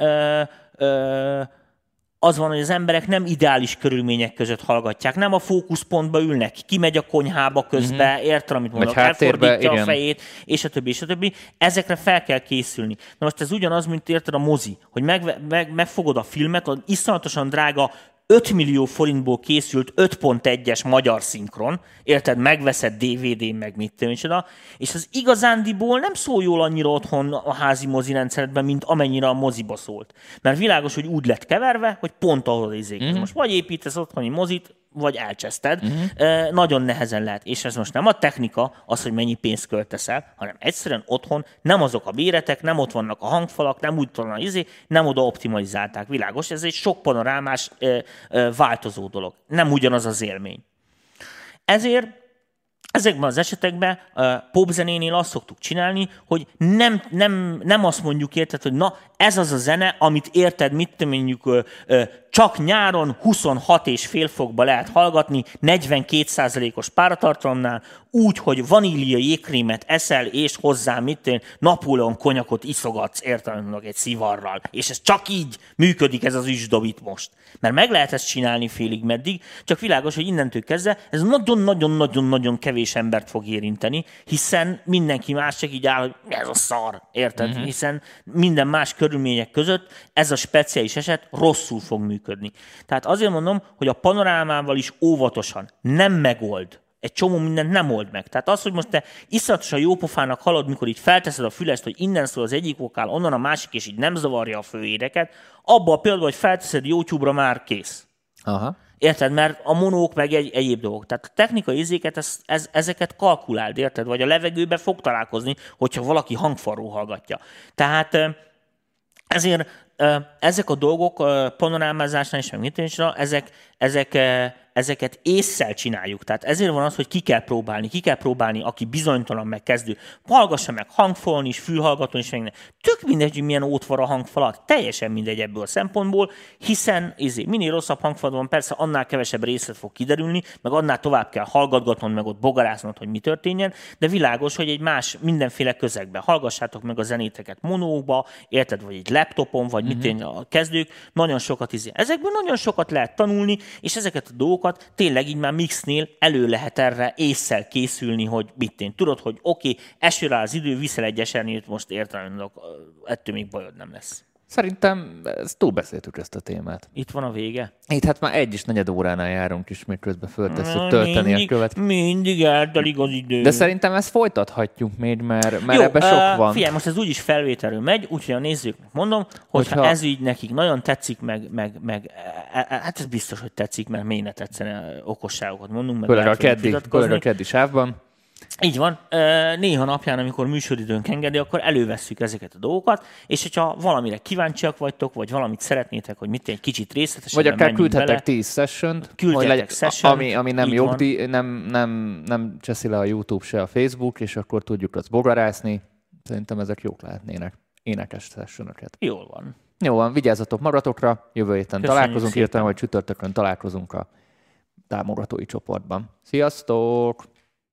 az van, hogy az emberek nem ideális körülmények között hallgatják, nem a fókuszpontba ülnek, kimegy a konyhába közben, mm-hmm. érted, amit mondok, elfordítja a igen. fejét, és a többi, és a többi. Ezekre fel kell készülni. Na most ez ugyanaz, mint érted a mozi, hogy meg, meg, megfogod a filmet, az iszonyatosan drága 5 millió forintból készült 5.1-es magyar szinkron, érted, megveszed DVD-n, meg mit tudom, és az igazándiból nem szól jól annyira otthon a házi mozi rendszeredben, mint amennyire a moziba szólt. Mert világos, hogy úgy lett keverve, hogy pont ahol izék. Mm-hmm. Most vagy építesz otthoni mozit, vagy elcseszted. Mm-hmm. Nagyon nehezen lehet. És ez most nem a technika, az, hogy mennyi pénzt költesz el, hanem egyszerűen otthon nem azok a béretek, nem ott vannak a hangfalak, nem úgy van a izé, nem oda optimalizálták. Világos, ez egy sok panorámás változó dolog. Nem ugyanaz az élmény. Ezért Ezekben az esetekben popzenénél azt szoktuk csinálni, hogy nem, nem, nem azt mondjuk érted, hogy na, ez az a zene, amit érted, mit tudom mondjuk, csak nyáron 26 és fél fokba lehet hallgatni, 42%-os páratartalomnál, úgy, hogy vanília jégkrémet eszel, és hozzá mit én, Napóleon konyakot iszogatsz, mondok, egy szivarral. És ez csak így működik ez az üsdobit most. Mert meg lehet ezt csinálni félig meddig, csak világos, hogy innentől kezdve ez nagyon-nagyon-nagyon-nagyon kevés embert fog érinteni, hiszen mindenki más csak így áll, hogy ez a szar, érted? Uh-huh. Hiszen minden más körülmények között ez a speciális eset rosszul fog működni. Tehát azért mondom, hogy a panorámával is óvatosan nem megold egy csomó mindent nem old meg. Tehát az, hogy most te iszatosan jópofának halad, mikor így felteszed a fülest, hogy innen szól az egyik vokál, onnan a másik, és így nem zavarja a főédeket, abba a pillanatban, hogy felteszed YouTube-ra, már kész. Aha. Érted? Mert a monók meg egy, egyéb dolgok. Tehát a technikai izéket, ez, ez, ezeket kalkuláld, érted? Vagy a levegőbe fog találkozni, hogyha valaki hangfarról hallgatja. Tehát ezért ezek a dolgok panorámázásnál és megnyitásra, ezek, ezek, ezeket észszel csináljuk. Tehát ezért van az, hogy ki kell próbálni. Ki kell próbálni, aki bizonytalan megkezdő. Hallgassa meg hangfalon is, fülhallgatón is, meg minden. Tök mindegy, hogy milyen ót van a hangfalat. Teljesen mindegy ebből a szempontból, hiszen izé, minél rosszabb hangfalad van, persze annál kevesebb részlet fog kiderülni, meg annál tovább kell hallgatgatnod, meg ott bogaráznod, hogy mi történjen, de világos, hogy egy más mindenféle közegben. Hallgassátok meg a zenéteket monóba, érted, vagy egy laptopon, vagy mit mm-hmm. a kezdők, nagyon sokat izé. Ezekből nagyon sokat lehet tanulni, és ezeket a dolgokat tényleg így már mixnél elő lehet erre észszel készülni, hogy mit én. Tudod, hogy oké, okay, eső az idő, viszel egy esernyőt, most értelemben ettől még bajod nem lesz. Szerintem ezt túlbeszéltük ezt a témát. Itt van a vége. Itt hát már egy is negyed óránál járunk is, még közben föltesszük tölteni mindig, a követ. Mindig eltelik az idő. De szerintem ezt folytathatjuk még, mert, mert Jó, ebben sok uh, van. Figyelj, most ez úgyis felvételről megy, úgyhogy a nézőknek mondom, hogyha, Hogyha- ez így nekik nagyon tetszik, meg, meg, meg e, e, hát ez biztos, hogy tetszik, mert miért ne tetszene okosságokat mondunk, meg Főleg a, keddi, főleg a keddi sávban. Így van. Néha napján, amikor műsoridőnk engedi, akkor elővesszük ezeket a dolgokat, és hogyha valamire kíváncsiak vagytok, vagy valamit szeretnétek, hogy mit egy kicsit részletesen Vagy akár küldhetek 10 session Küldjetek session, ami, ami nem jogdi, nem, nem, nem cseszi le a YouTube se a Facebook, és akkor tudjuk azt bogarászni. Szerintem ezek jók lehetnének. Énekes sessionöket. Jól van. Jó van, vigyázzatok magatokra, jövő héten Köszönjük találkozunk, értem, hogy csütörtökön találkozunk a támogatói csoportban. Sziasztok!